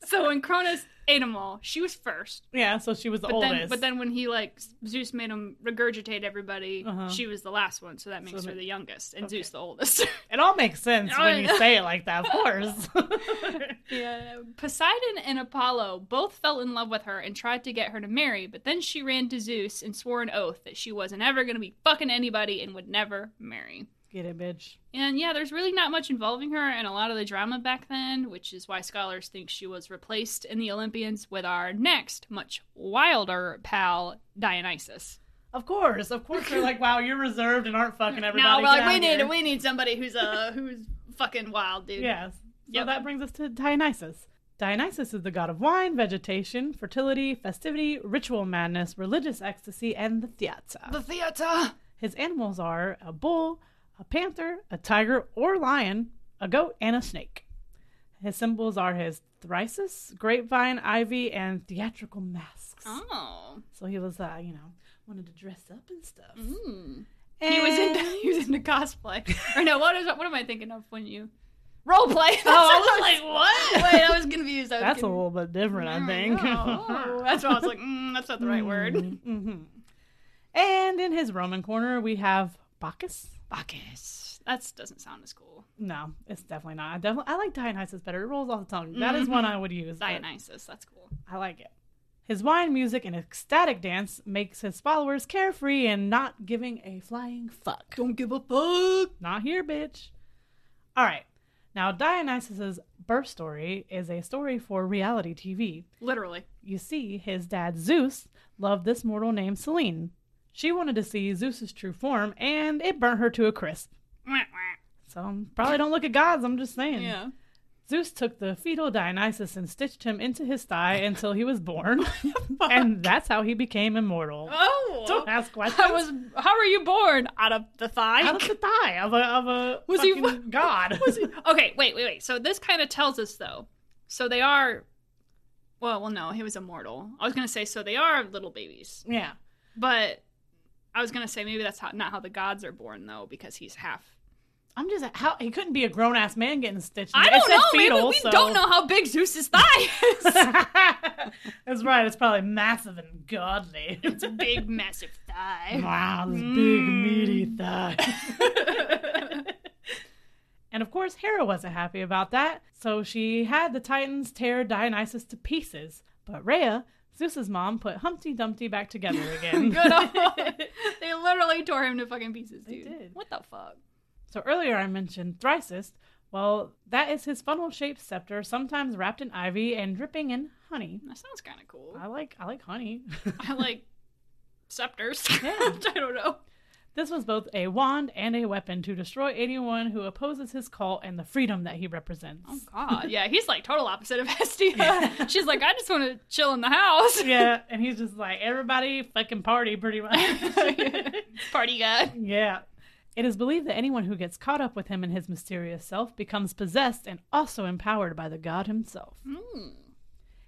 Speaker 2: so
Speaker 1: when Cronus ate them all, she was first.
Speaker 2: Yeah, so she was the
Speaker 1: But
Speaker 2: oldest.
Speaker 1: then, but then when he like Zeus made him regurgitate everybody,
Speaker 2: Uh-huh.
Speaker 1: she was the last one, so that makes
Speaker 2: So
Speaker 1: her the youngest, and Zeus the oldest.
Speaker 2: it all makes sense
Speaker 1: Oh,
Speaker 2: when you say it like that, of course.
Speaker 1: yeah. Poseidon and Apollo both fell in love with her and tried to get her to marry, but then she ran to Zeus and swore an oath that she wasn't ever going to be fucking anybody and would never marry.
Speaker 2: Get it, bitch.
Speaker 1: And yeah, there's really not much involving her and a lot of the drama back then, which is why scholars think she was replaced in the Olympians with our next, much wilder pal, Dionysus.
Speaker 2: Of course, of course. They're like, wow, you're reserved and aren't fucking everybody.
Speaker 1: now we're like, we need
Speaker 2: here."
Speaker 1: we need somebody who's uh who's fucking wild, dude.
Speaker 2: Yes. So
Speaker 1: Yep.
Speaker 2: that brings us to Dionysus. Dionysus is the god of wine, vegetation, fertility, festivity, ritual madness, religious ecstasy, and the theater.
Speaker 1: The theater.
Speaker 2: His animals are a bull, a panther, a tiger or lion, a goat, and a snake. His symbols are his thrysus, grapevine, ivy, and theatrical masks.
Speaker 1: Oh.
Speaker 2: So he was, uh, you know, wanted to dress up and stuff.
Speaker 1: Mm. He was into
Speaker 2: And-
Speaker 1: he was into cosplay. or no, what is what am I thinking of when you role play?
Speaker 2: Oh, I was like, what?
Speaker 1: Wait, I was confused. I was
Speaker 2: That's a little bit different, I think.
Speaker 1: Oh, that's why I was like, mm, that's not the right word.
Speaker 2: hmm And in his Roman corner, we have Bacchus.
Speaker 1: Bacchus. That doesn't sound as cool.
Speaker 2: No, it's definitely not. I definitely I like Dionysus better. It rolls off the tongue. That is mm-hmm. one I would use.
Speaker 1: Dionysus. That's cool.
Speaker 2: I like it. His wine music and ecstatic dance makes his followers carefree and not giving a flying fuck.
Speaker 1: Don't give a fuck.
Speaker 2: Not here, bitch. All right. Now, Dionysus's birth story is a story for reality TV.
Speaker 1: Literally.
Speaker 2: You see, his dad Zeus loved this mortal named Selene. She wanted to see Zeus's true form, and it burnt her to a crisp. So probably don't look at gods. I'm just saying.
Speaker 1: Yeah.
Speaker 2: Zeus took the fetal Dionysus and stitched him into his thigh until he was born, and that's how he became immortal.
Speaker 1: Oh.
Speaker 2: Don't ask questions.
Speaker 1: I was. How were you born? Out of the thigh.
Speaker 2: out of the thigh of a of a
Speaker 1: Was he
Speaker 2: god.
Speaker 1: Was he- okay, wait, wait, wait. So this kind of tells us though. So they are. Well, well, no, he was immortal. I was gonna say so they are little babies,
Speaker 2: yeah.
Speaker 1: but I was gonna say maybe that's how, not how the gods are born though, because he's half.
Speaker 2: I'm just how he couldn't be a grown ass man getting stitched.
Speaker 1: I don't know.
Speaker 2: Fetal,
Speaker 1: maybe we
Speaker 2: so-
Speaker 1: don't know how big Zeus's thigh is.
Speaker 2: That's right. It's probably massive and godly.
Speaker 1: it's a big, massive thigh.
Speaker 2: wow, this big mm. meaty thigh. and of course, Hera wasn't happy about that, so she had the Titans tear Dionysus to pieces. But Rhea, Zeus's mom, put Humpty Dumpty back together again.
Speaker 1: Good. they literally tore him to fucking pieces,
Speaker 2: They
Speaker 1: dude.
Speaker 2: did.
Speaker 1: What the fuck?
Speaker 2: So earlier I mentioned Thrysus. Well, that is his funnel-shaped scepter, sometimes wrapped in ivy and dripping in honey.
Speaker 1: That sounds kind of cool.
Speaker 2: I like I like honey.
Speaker 1: I like scepters.
Speaker 2: Yeah.
Speaker 1: I don't know.
Speaker 2: This was both a wand and a weapon to destroy anyone who opposes his cult and the freedom that he represents.
Speaker 1: Oh God, yeah, he's like total opposite of Hestia. She's like, I just want to chill in the house.
Speaker 2: yeah, and he's just like everybody fucking party pretty much.
Speaker 1: Party guy.
Speaker 2: yeah. It is believed that anyone who gets caught up with him and his mysterious self becomes possessed and also empowered by the god himself.
Speaker 1: Mm.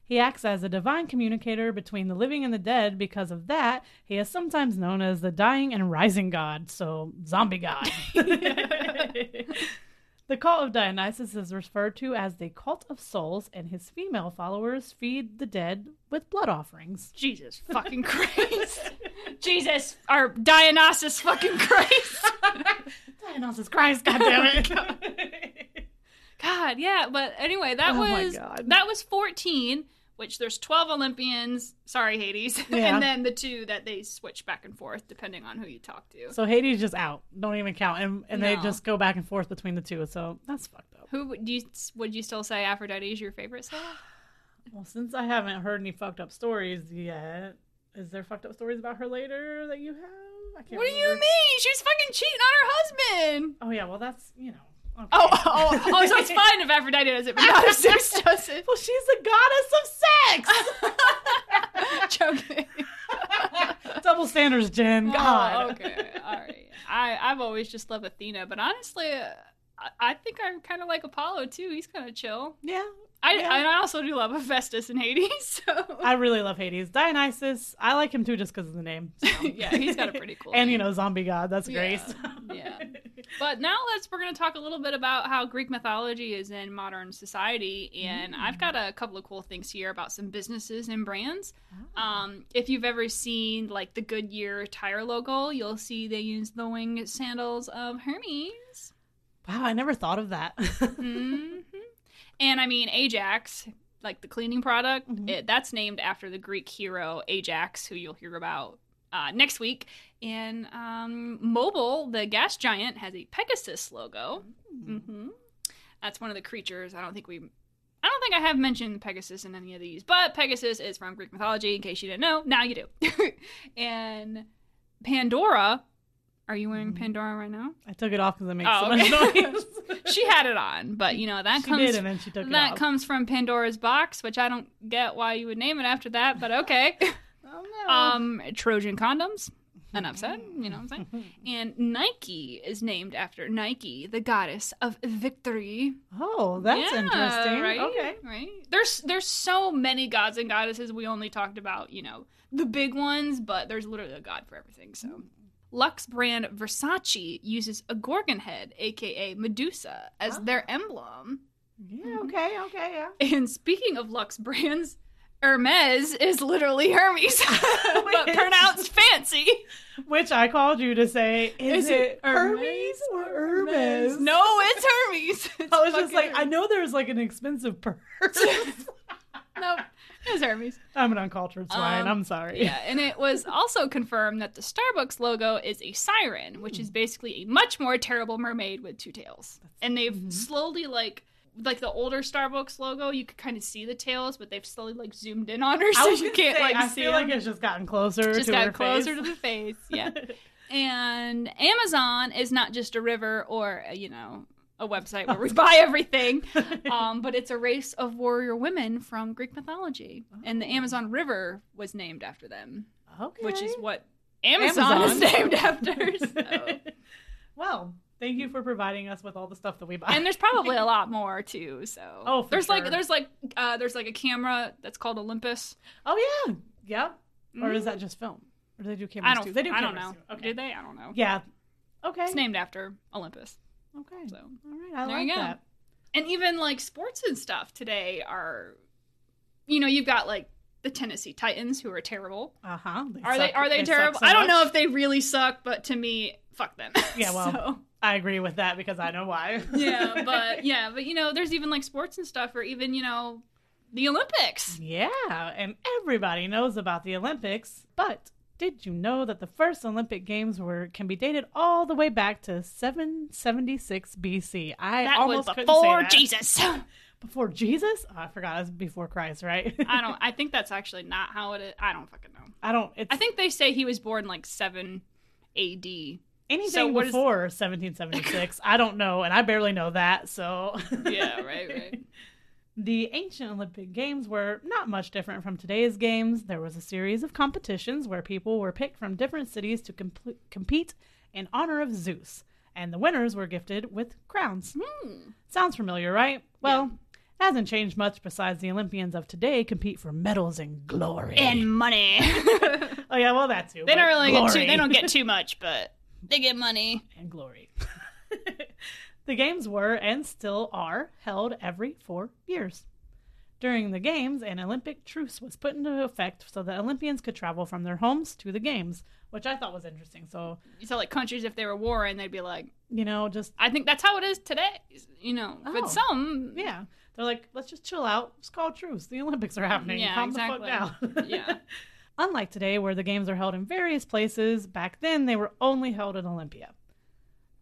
Speaker 2: He acts as a divine communicator between the living and the dead. Because of that, he is sometimes known as the dying and rising god, so zombie god. the cult of Dionysus is referred to as the cult of souls, and his female followers feed the dead with blood offerings.
Speaker 1: Jesus fucking Christ. Jesus, or Dionysus fucking Christ.
Speaker 2: Dionysus Christ, goddammit.
Speaker 1: God, yeah, but anyway, that
Speaker 2: Oh
Speaker 1: was that was 14, which there's 12 Olympians, sorry Hades,
Speaker 2: Yeah.
Speaker 1: and then the two that they switch back and forth depending on who you talk to.
Speaker 2: so Hades is just out. Don't even count. And, and they just go back and forth between the two. So that's fucked up.
Speaker 1: Who would you would you still say Aphrodite is your favorite Sarah?
Speaker 2: Well, since I haven't heard any fucked up stories yet, is there fucked up stories about her later that you have? I can't
Speaker 1: What do you mean? She was fucking cheating on her husband.
Speaker 2: Oh yeah, well that's you know. Okay.
Speaker 1: Oh, oh, oh, so it's fine if Aphrodite does it, but not if Zeus does it.
Speaker 2: well, she's the goddess of sex.
Speaker 1: Joking.
Speaker 2: double standards, Jen. God.
Speaker 1: Oh, okay. All right. I, I've always just loved Athena, but honestly, uh, I, I think I'm kind of like Apollo too. He's kind of chill.
Speaker 2: Yeah.
Speaker 1: I,
Speaker 2: Yeah.
Speaker 1: and I also do love Hephaestus and Hades. So
Speaker 2: I really love Hades. Dionysus, I like him too just because of the name. so.
Speaker 1: yeah, he's got a pretty cool.
Speaker 2: and you know, zombie god. That's great.
Speaker 1: Yeah, yeah. But now let's we're going to talk a little bit about how Greek mythology is in modern society, and I've got a couple of cool things here about some businesses and brands. Um, if you've ever seen like the Goodyear tire logo, you'll see they use the winged sandals of Hermes.
Speaker 2: Wow, I never thought of that.
Speaker 1: hmm And I mean Ajax, like the cleaning product,
Speaker 2: Mhm.
Speaker 1: it, that's named after the Greek hero Ajax, who you'll hear about uh, next week. And um, Mobil, the gas giant, has a Pegasus logo. hmm That's one of the creatures. I don't think we. I don't think I have mentioned Pegasus in any of these, but Pegasus is from Greek mythology. In case you didn't know, now you do. and Pandora, are you wearing
Speaker 2: Mhm.
Speaker 1: Pandora right now?
Speaker 2: I took it off because it makes
Speaker 1: Oh,
Speaker 2: so much
Speaker 1: okay.
Speaker 2: noise.
Speaker 1: She had it on, but you know that
Speaker 2: she
Speaker 1: comes
Speaker 2: did, and then she took it
Speaker 1: that comes from Pandora's box, which I don't get why you would name it after that, but okay.
Speaker 2: oh, no.
Speaker 1: um, Trojan condoms. Enough said. You know what I'm saying? And Nike is named after Nike, the goddess of victory.
Speaker 2: oh, that's
Speaker 1: Yeah,
Speaker 2: interesting.
Speaker 1: right?
Speaker 2: Okay.
Speaker 1: Right. There's there's so many gods and goddesses. We only talked about you know the big ones, but there's literally a god for everything. So. Lux brand Versace uses a gorgon head, aka Medusa, as
Speaker 2: Ah.
Speaker 1: their emblem.
Speaker 2: Yeah. Okay. Okay. Yeah.
Speaker 1: And speaking of Lux brands, Hermes is literally Hermes, but pronounced fancy.
Speaker 2: Which I called you to say, is,
Speaker 1: Is
Speaker 2: it
Speaker 1: it
Speaker 2: Hermes,
Speaker 1: Hermes
Speaker 2: or Hermes?
Speaker 1: No, it's Hermes. It's
Speaker 2: I was just like, I know there's like an expensive purse.
Speaker 1: no, it's Hermes.
Speaker 2: I'm an uncultured swine.
Speaker 1: Um,
Speaker 2: I'm sorry.
Speaker 1: Yeah, and it was also confirmed that the Starbucks logo is a siren, which is basically a much more terrible mermaid with two tails. And they've
Speaker 2: Mhm.
Speaker 1: slowly like. Like the older Starbucks logo, you could kind of see the tails, but they've slowly like zoomed in on her,
Speaker 2: I
Speaker 1: so
Speaker 2: was
Speaker 1: you can't
Speaker 2: say,
Speaker 1: like
Speaker 2: I
Speaker 1: see
Speaker 2: feel
Speaker 1: them.
Speaker 2: like it's just gotten closer
Speaker 1: just
Speaker 2: to
Speaker 1: got
Speaker 2: her
Speaker 1: closer
Speaker 2: face.
Speaker 1: to the face. Yeah. and Amazon is not just a river or uh, you know a website where we buy everything, um, but it's a race of warrior women from Greek mythology, and the
Speaker 2: Oh.
Speaker 1: Amazon River was named after them,
Speaker 2: okay.
Speaker 1: which is what Amazon, is named after. So.
Speaker 2: well, thank you for providing us with all the stuff that we buy.
Speaker 1: And there's probably a lot more too. So
Speaker 2: Oh, for
Speaker 1: there's like there's like uh, there's like a camera that's called Olympus.
Speaker 2: oh yeah, yeah. Or is that just film? Or do they do cameras
Speaker 1: I don't
Speaker 2: too? They do
Speaker 1: I don't know.
Speaker 2: too.
Speaker 1: Did they? I don't know.
Speaker 2: Yeah. Okay.
Speaker 1: It's named after Olympus.
Speaker 2: Okay.
Speaker 1: So.
Speaker 2: All right. I
Speaker 1: There
Speaker 2: like
Speaker 1: you go.
Speaker 2: that.
Speaker 1: and even like sports and stuff today are you know you've got like the tennessee titans who are terrible
Speaker 2: Uh huh.
Speaker 1: are they are they,
Speaker 2: suck
Speaker 1: terrible
Speaker 2: so
Speaker 1: i don't know if they really suck but to me fuck them
Speaker 2: Yeah, well,
Speaker 1: So,
Speaker 2: I agree with that because I know why.
Speaker 1: yeah but yeah but you know there's even like sports and stuff or even you know the olympics
Speaker 2: Yeah, and everybody knows about the Olympics, but did you know that the first Olympic Games were can be dated all the way back to 776 BC? I
Speaker 1: that
Speaker 2: almost couldn't
Speaker 1: before jesus
Speaker 2: Before Jesus? Oh, I forgot. It was before Christ, right?
Speaker 1: i don't i think that's actually not how it is i don't fucking know
Speaker 2: I don't. It's
Speaker 1: i think they say he was born like 7 ad
Speaker 2: anything
Speaker 1: so what is-
Speaker 2: before 1776. I don't know, and I barely know that. So
Speaker 1: yeah right right
Speaker 2: The ancient Olympic Games were not much different from today's games. There was a series of competitions where people were picked from different cities to comp- compete in honor of Zeus, and the winners were gifted with crowns.
Speaker 1: Hmm.
Speaker 2: Sounds familiar, right? Well, it hasn't changed much besides the Olympians of today compete for medals and glory.
Speaker 1: and money
Speaker 2: oh yeah, well that too.
Speaker 1: They don't really get too. They don't get too much, but they get money.
Speaker 2: and glory. the games were and still are held every four years. During the games, an Olympic truce was put into effect so that Olympians could travel from their homes to the games, which I thought was interesting. So,
Speaker 1: So like countries, if they were warring, they'd be like,
Speaker 2: you know, just
Speaker 1: I think that's how it is today. You know,
Speaker 2: Oh.
Speaker 1: but some,
Speaker 2: yeah, they're like, let's just chill out. Just call truce. The Olympics are happening.
Speaker 1: Yeah,
Speaker 2: Calm
Speaker 1: exactly.
Speaker 2: the fuck down.
Speaker 1: Yeah.
Speaker 2: Unlike today, where the games are held in various places, back then they were only held in Olympia.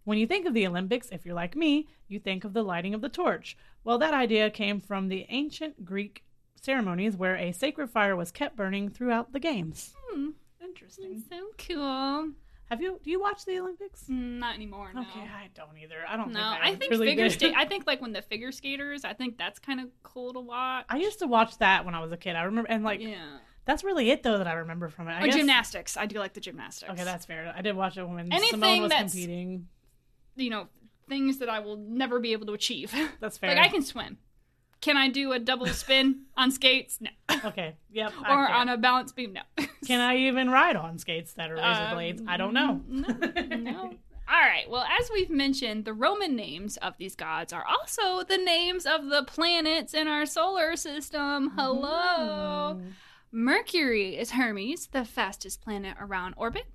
Speaker 2: When you think of the Olympics, if you're like me, you think of the lighting of the torch. Well, that idea came from the ancient Greek ceremonies where a sacred fire was kept burning throughout the games.
Speaker 1: Hmm,
Speaker 2: Interesting.
Speaker 1: so cool.
Speaker 2: Have you do you watch the Olympics?
Speaker 1: Mm, Not anymore. No.
Speaker 2: Okay, I don't either. I don't
Speaker 1: No,
Speaker 2: think
Speaker 1: I
Speaker 2: I,
Speaker 1: think
Speaker 2: really
Speaker 1: figure
Speaker 2: did.
Speaker 1: skate. I think like when the figure skaters, I think that's kind of cool to watch.
Speaker 2: I used to watch that when I was a kid. I remember and like
Speaker 1: yeah,
Speaker 2: That's really it though that I remember from it. I
Speaker 1: Oh,
Speaker 2: guess-
Speaker 1: gymnastics. I do like the gymnastics.
Speaker 2: Okay, that's fair. I did watch it when
Speaker 1: Anything
Speaker 2: Simone was
Speaker 1: that's-
Speaker 2: competing.
Speaker 1: You know things that I will never be able to achieve.
Speaker 2: That's fair.
Speaker 1: like I can swim. Can I do a double spin on skates? No.
Speaker 2: Okay. Yep.
Speaker 1: Or on a balance beam? No.
Speaker 2: Can I even ride on skates that are razor
Speaker 1: Um,
Speaker 2: blades? I don't know.
Speaker 1: No. no. All right. Well, as we've mentioned, the Roman names of these gods are also the names of the planets in our solar system. Hello.
Speaker 2: Mm.
Speaker 1: Mercury is Hermes, the fastest planet around orbit.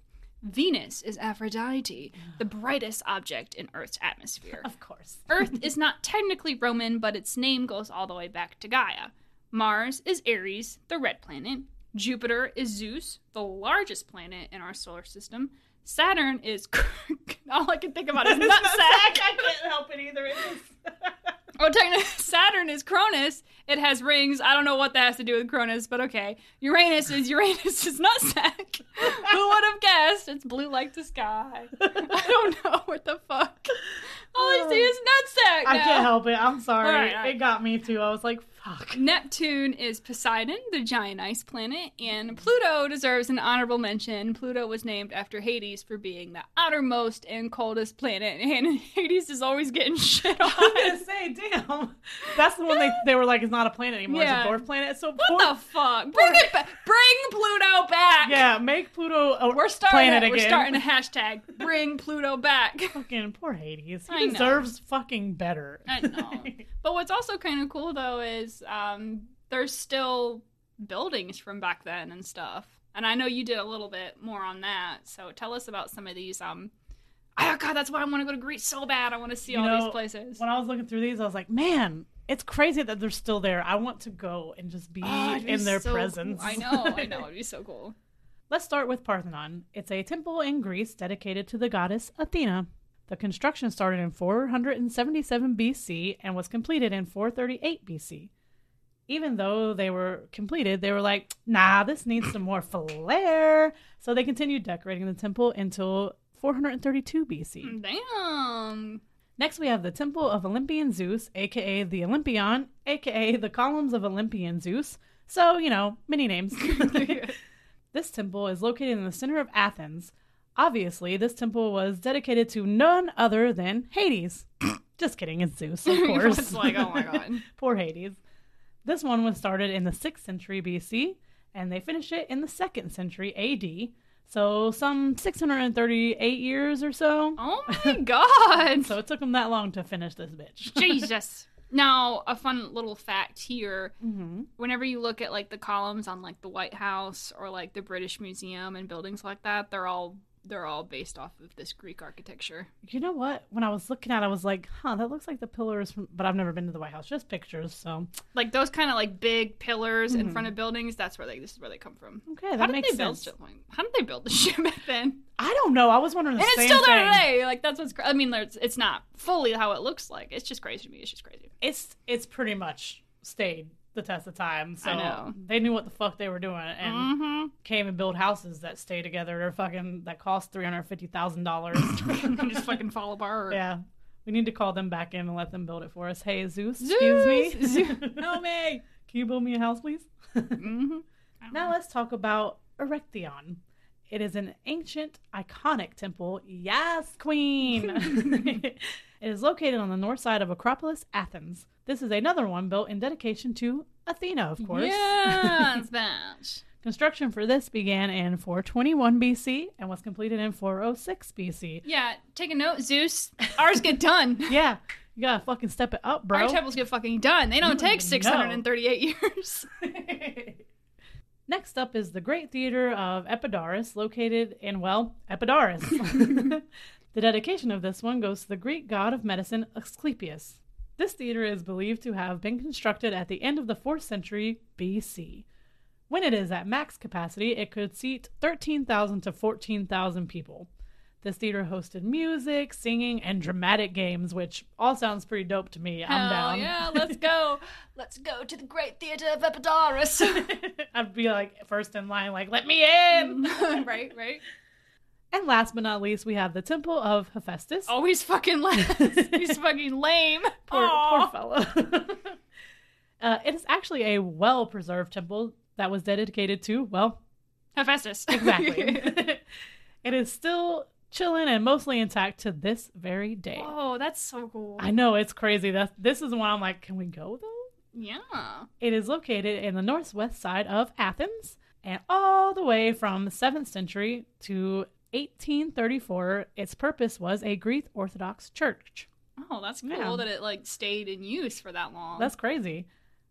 Speaker 1: Venus is Aphrodite, the brightest object in Earth's atmosphere.
Speaker 2: Of course.
Speaker 1: Earth is not technically Roman, but its name goes all the way back to Gaia. Mars is Ares, the red planet. Jupiter is Zeus, the largest planet in our solar system. Saturn is. all I can think about is nutsack.
Speaker 2: I can't help it either. It is.
Speaker 1: oh, technically, Saturn is Cronus. It has rings. I don't know what that has to do with Cronus, but okay. Uranus is Uranus' is nutsack. Who would have guessed? It's blue like the sky. I don't know what the fuck. All I see uh, is nutsack.
Speaker 2: I can't help it. I'm sorry.
Speaker 1: All right, all right.
Speaker 2: It got me too. I was like, fuck.
Speaker 1: Neptune is Poseidon, the giant ice planet, and Pluto deserves an honorable mention. Pluto was named after Hades for being the outermost and coldest planet, and Hades is always getting shit
Speaker 2: I was gonna say, damn. That's the one they, they were like, it's not a planet anymore.
Speaker 1: Yeah.
Speaker 2: It's a dwarf planet. So
Speaker 1: What the fuck? Bring it back! Bring Pluto back!
Speaker 2: Yeah, make Pluto a
Speaker 1: We're starting.
Speaker 2: planet
Speaker 1: A,
Speaker 2: again.
Speaker 1: we're starting a hashtag. Bring Pluto back.
Speaker 2: Fucking poor Hades. He
Speaker 1: I know.
Speaker 2: deserves fucking better.
Speaker 1: I know. But what's also kind of cool though is um, there's still buildings from back then and stuff. And I know you did a little bit more on that. So tell us about some of these. Um, oh god, that's why I want to go to Greece so bad. I want to see
Speaker 2: You
Speaker 1: all
Speaker 2: know,
Speaker 1: these places.
Speaker 2: when I was looking through these, I was like, man, it's crazy that they're still there. I want to go and just be
Speaker 1: Oh, be
Speaker 2: in their
Speaker 1: so cool.
Speaker 2: presence.
Speaker 1: I know, I know, it'd be so cool.
Speaker 2: Let's start with Parthenon. It's a temple in Greece dedicated to the goddess Athena. The construction started in 477 BC and was completed in 438 BC. Even though they were completed, they were like, nah, this needs some more flair. So they continued decorating the temple until 432 BC.
Speaker 1: Damn.
Speaker 2: Next, we have the Temple of Olympian Zeus, aka the Olympion, aka the Columns of Olympian Zeus. So, you know, many names. this temple is located in the center of Athens. Obviously, this temple was dedicated to none other than Hades. Just kidding, it's Zeus, of course.
Speaker 1: it's like, oh my god.
Speaker 2: Poor Hades. This one was started in the 6th century BC, and they finished it in the 2nd century AD. So, some 638 years or so.
Speaker 1: Oh my god.
Speaker 2: So, it took them that long to finish this bitch.
Speaker 1: Jesus. Now, a fun little fact here
Speaker 2: hmm
Speaker 1: whenever you look at like the columns on like the White House or like the British Museum and buildings like that, they're all they're all based off of this Greek architecture.
Speaker 2: You know what? When I was looking at it, I was like, huh, that looks like the pillars from, but I've never been to the White House, just pictures. So,
Speaker 1: Like those kind of like big pillars in
Speaker 2: Mhm.
Speaker 1: front of buildings, that's where they this is where they come from.
Speaker 2: okay, that
Speaker 1: How did
Speaker 2: makes
Speaker 1: they build
Speaker 2: sense.
Speaker 1: How did they build the shit back then?
Speaker 2: I don't know. I was wondering the
Speaker 1: and it's still there
Speaker 2: thing.
Speaker 1: today. Like that's what's I mean, it's not fully how it looks like. It's just crazy to me. It's just crazy.
Speaker 2: It's it's pretty much stayed the test of time. So
Speaker 1: know.
Speaker 2: they knew what the fuck they were doing and
Speaker 1: Mm-hmm.
Speaker 2: came and built houses that stay together. They're fucking that cost three hundred fifty thousand dollars.
Speaker 1: And just fucking fall apart.
Speaker 2: yeah. We need to call them back in and let them build it for us. Hey, Zeus,
Speaker 1: Zeus!
Speaker 2: excuse me.
Speaker 1: Zeus, help me.
Speaker 2: Can you build me a house, please?
Speaker 1: Mm-hmm.
Speaker 2: Now let's talk about Erechtheion. It is an ancient, iconic temple. Yes, queen! it is located on the north side of Acropolis, Athens. This is another one built in dedication to Athena, of course.
Speaker 1: Yeah, it's that.
Speaker 2: Construction for this began in 421 BC and was completed in 406 BC.
Speaker 1: Yeah, take a note, Zeus. Ours get done.
Speaker 2: Yeah, you gotta fucking step it up, bro.
Speaker 1: Our temples get fucking done. They don't
Speaker 2: You
Speaker 1: take
Speaker 2: know.
Speaker 1: 638 years.
Speaker 2: Next up is the Great Theater of Epidaurus, located in, well, Epidaurus. the dedication of this one goes to the Greek god of medicine, Asclepius. This theater is believed to have been constructed at the end of the 4th century BC. When it is at max capacity, it could seat 13,000 to 14,000 people. This theater hosted music, singing, and dramatic games, which all sounds pretty dope to me. I'm down.
Speaker 1: yeah, let's go. Let's go to the Great Theater of Epidaurus.
Speaker 2: I'd be like first in line, like, let me in.
Speaker 1: right, right.
Speaker 2: And last but not least, we have the Temple of Hephaestus.
Speaker 1: Always fucking last. He's fucking lame.
Speaker 2: poor, poor fella. uh, it is actually a well preserved temple that was dedicated to, well,
Speaker 1: Hephaestus.
Speaker 2: exactly. it is still chilling and mostly intact to this very day.
Speaker 1: oh, that's so cool.
Speaker 2: I know it's crazy. That this is one I'm like, can we go though?
Speaker 1: yeah.
Speaker 2: It is located in the northwest side of Athens, and all the way from the 7th century to 1834, its purpose was a Greek Orthodox church.
Speaker 1: Oh, that's cool
Speaker 2: Yeah.
Speaker 1: that it like stayed in use for that long.
Speaker 2: That's crazy.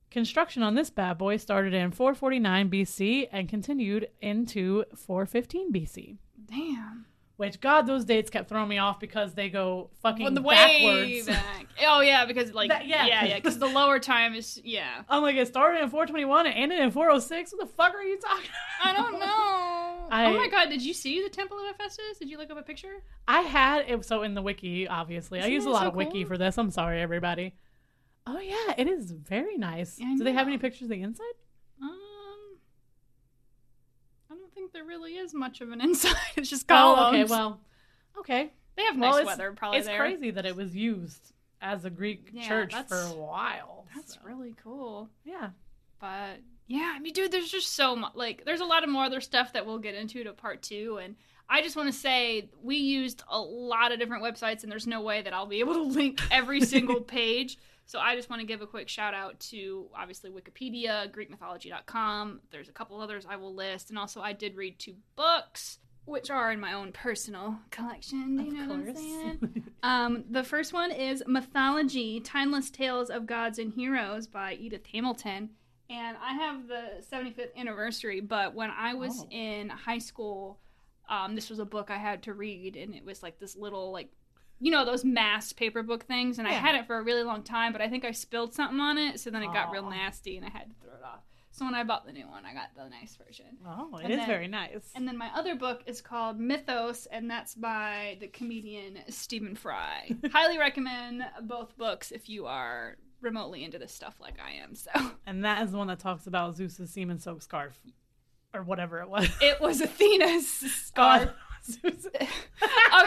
Speaker 2: Construction on this bad boy started in 449 BC and continued into 415 BC.
Speaker 1: damn.
Speaker 2: Which God, those dates kept throwing me off because they go fucking
Speaker 1: Well, the way
Speaker 2: backwards.
Speaker 1: back. Oh yeah, because like
Speaker 2: That- yeah.
Speaker 1: yeah, yeah, because the lower time is yeah.
Speaker 2: I'm like, it started in 421 and ended in 406. What the fuck are you talking?
Speaker 1: I don't know.
Speaker 2: I-
Speaker 1: oh my god, did you see the Temple of Hephaestus? Did you look up a picture?
Speaker 2: I had it so in the wiki, obviously. I
Speaker 1: Isn't
Speaker 2: use a lot
Speaker 1: so
Speaker 2: of wiki
Speaker 1: cool?
Speaker 2: for this. I'm sorry, everybody. Oh yeah, it is very nice.
Speaker 1: I
Speaker 2: Do they have any pictures of the inside?
Speaker 1: Um, I don't think there really is much of an inside. It's just
Speaker 2: Oh,
Speaker 1: columns.
Speaker 2: okay. Well, okay.
Speaker 1: they have nice weather probably
Speaker 2: it's
Speaker 1: there.
Speaker 2: crazy that it was used as a Greek
Speaker 1: Yeah,
Speaker 2: church for a while.
Speaker 1: That's
Speaker 2: so,
Speaker 1: really cool.
Speaker 2: yeah.
Speaker 1: But yeah, I mean, dude, there's just so much. Like, there's a lot of more other stuff that we'll get into to part two. And I just want to say we used a lot of different websites, and there's no way that I'll be able to link every single page. So I just want to give a quick shout out to obviously Wikipedia, GreekMythology.com. There's a couple others I will list, and also I did read two books, which are in my own personal collection. Do you know what I'm saying? Um, the first one is Mythology Timeless Tales of Gods and Heroes by Edith Hamilton. And I have the 75th anniversary, but when I was
Speaker 2: Oh.
Speaker 1: in high school, um, this was a book I had to read, and it was like this little, like, you know, those mass paper book things. And I had it for a really long time, but I think I spilled something on it, so then it got real nasty, and I had to throw it off. So when I bought the new one, I got the nice version.
Speaker 2: Oh, it
Speaker 1: And
Speaker 2: is
Speaker 1: then-
Speaker 2: very nice.
Speaker 1: And then my other book is called Mythos, and that's by the comedian Stephen Fry. Highly recommend both books if you are remotely into this stuff like I am. So
Speaker 2: And that is the one that talks about Zeus's semen soaked scarf. Or whatever it was.
Speaker 1: it was Athena's uh, scarf.
Speaker 2: Zeus-
Speaker 1: okay, all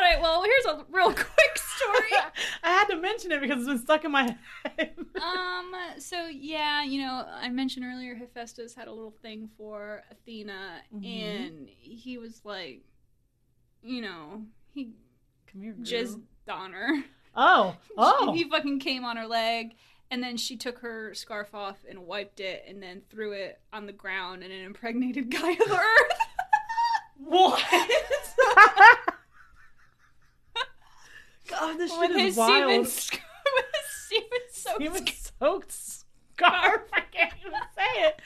Speaker 1: right. Well, here's a real quick story.
Speaker 2: I had to mention it because it's been stuck in my head.
Speaker 1: um. So yeah, you know, I mentioned earlier Hephaestus had a little thing for Athena,
Speaker 2: Mhm.
Speaker 1: and he was like, you know, he
Speaker 2: Come here, girl.
Speaker 1: jizzed on her.
Speaker 2: Oh, oh.
Speaker 1: He fucking came on her leg, and then she took her scarf off and wiped it, and then threw it on the ground, and it impregnated Gaia the Earth.
Speaker 2: What? God, this shit
Speaker 1: With his
Speaker 2: is wild.
Speaker 1: semen, sc- with his semen soaked scarf.
Speaker 2: I can't even say it.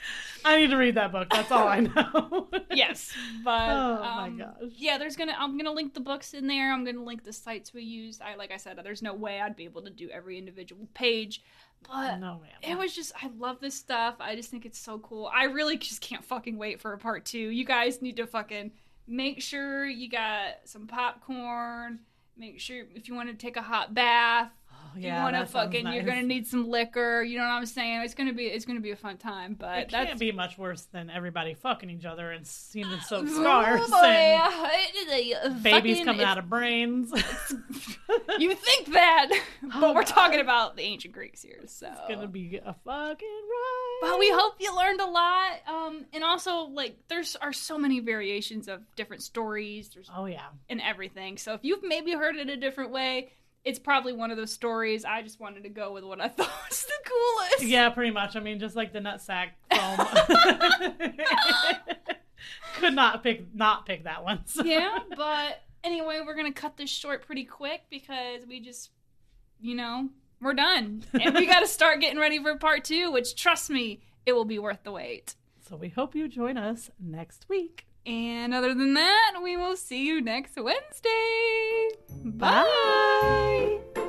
Speaker 2: I need to read that book. That's all I know.
Speaker 1: Yes, but
Speaker 2: Oh my
Speaker 1: um,
Speaker 2: gosh.
Speaker 1: yeah, there's gonna I'm gonna link the books in there. I'm gonna link the sites we used. I like I said, there's no way I'd be able to do every individual page, but
Speaker 2: no.
Speaker 1: It was just, I love this stuff. I just think it's so cool. I really just can't fucking wait for a part two. You guys need to fucking make sure you got some popcorn. Make sure if you want to take a hot bath,
Speaker 2: Oh,
Speaker 1: you want to
Speaker 2: that sounds
Speaker 1: fucking, you're gonna need some liquor. You know what I'm saying? It's gonna be, it's gonna be a fun time. But
Speaker 2: It
Speaker 1: that's
Speaker 2: can't be much worse than everybody fucking each other and semen soaked
Speaker 1: Oh,
Speaker 2: and
Speaker 1: it is
Speaker 2: babies
Speaker 1: fucking-
Speaker 2: coming out of brains.
Speaker 1: You think that, but
Speaker 2: Oh,
Speaker 1: we're
Speaker 2: God.
Speaker 1: talking about the ancient Greeks here, so
Speaker 2: It's gonna be a fucking ride.
Speaker 1: Well, we hope you learned a lot. Um, and also, like, there's are so many variations of different stories. There's
Speaker 2: Oh yeah.
Speaker 1: and everything. So if you've maybe heard it a different way, it's probably one of those stories. I just wanted to go with what I thought was the coolest.
Speaker 2: Yeah, pretty much. I mean, just like the nutsack foam. Could not pick not pick that one. so.
Speaker 1: yeah, but anyway, we're gonna cut this short pretty quick because we just, you know, we're done, and we got to start getting ready for part two. Which, trust me, it will be worth the wait.
Speaker 2: So we hope you join us next week.
Speaker 1: And other than that, we will see you next Wednesday. Bye.
Speaker 2: Bye.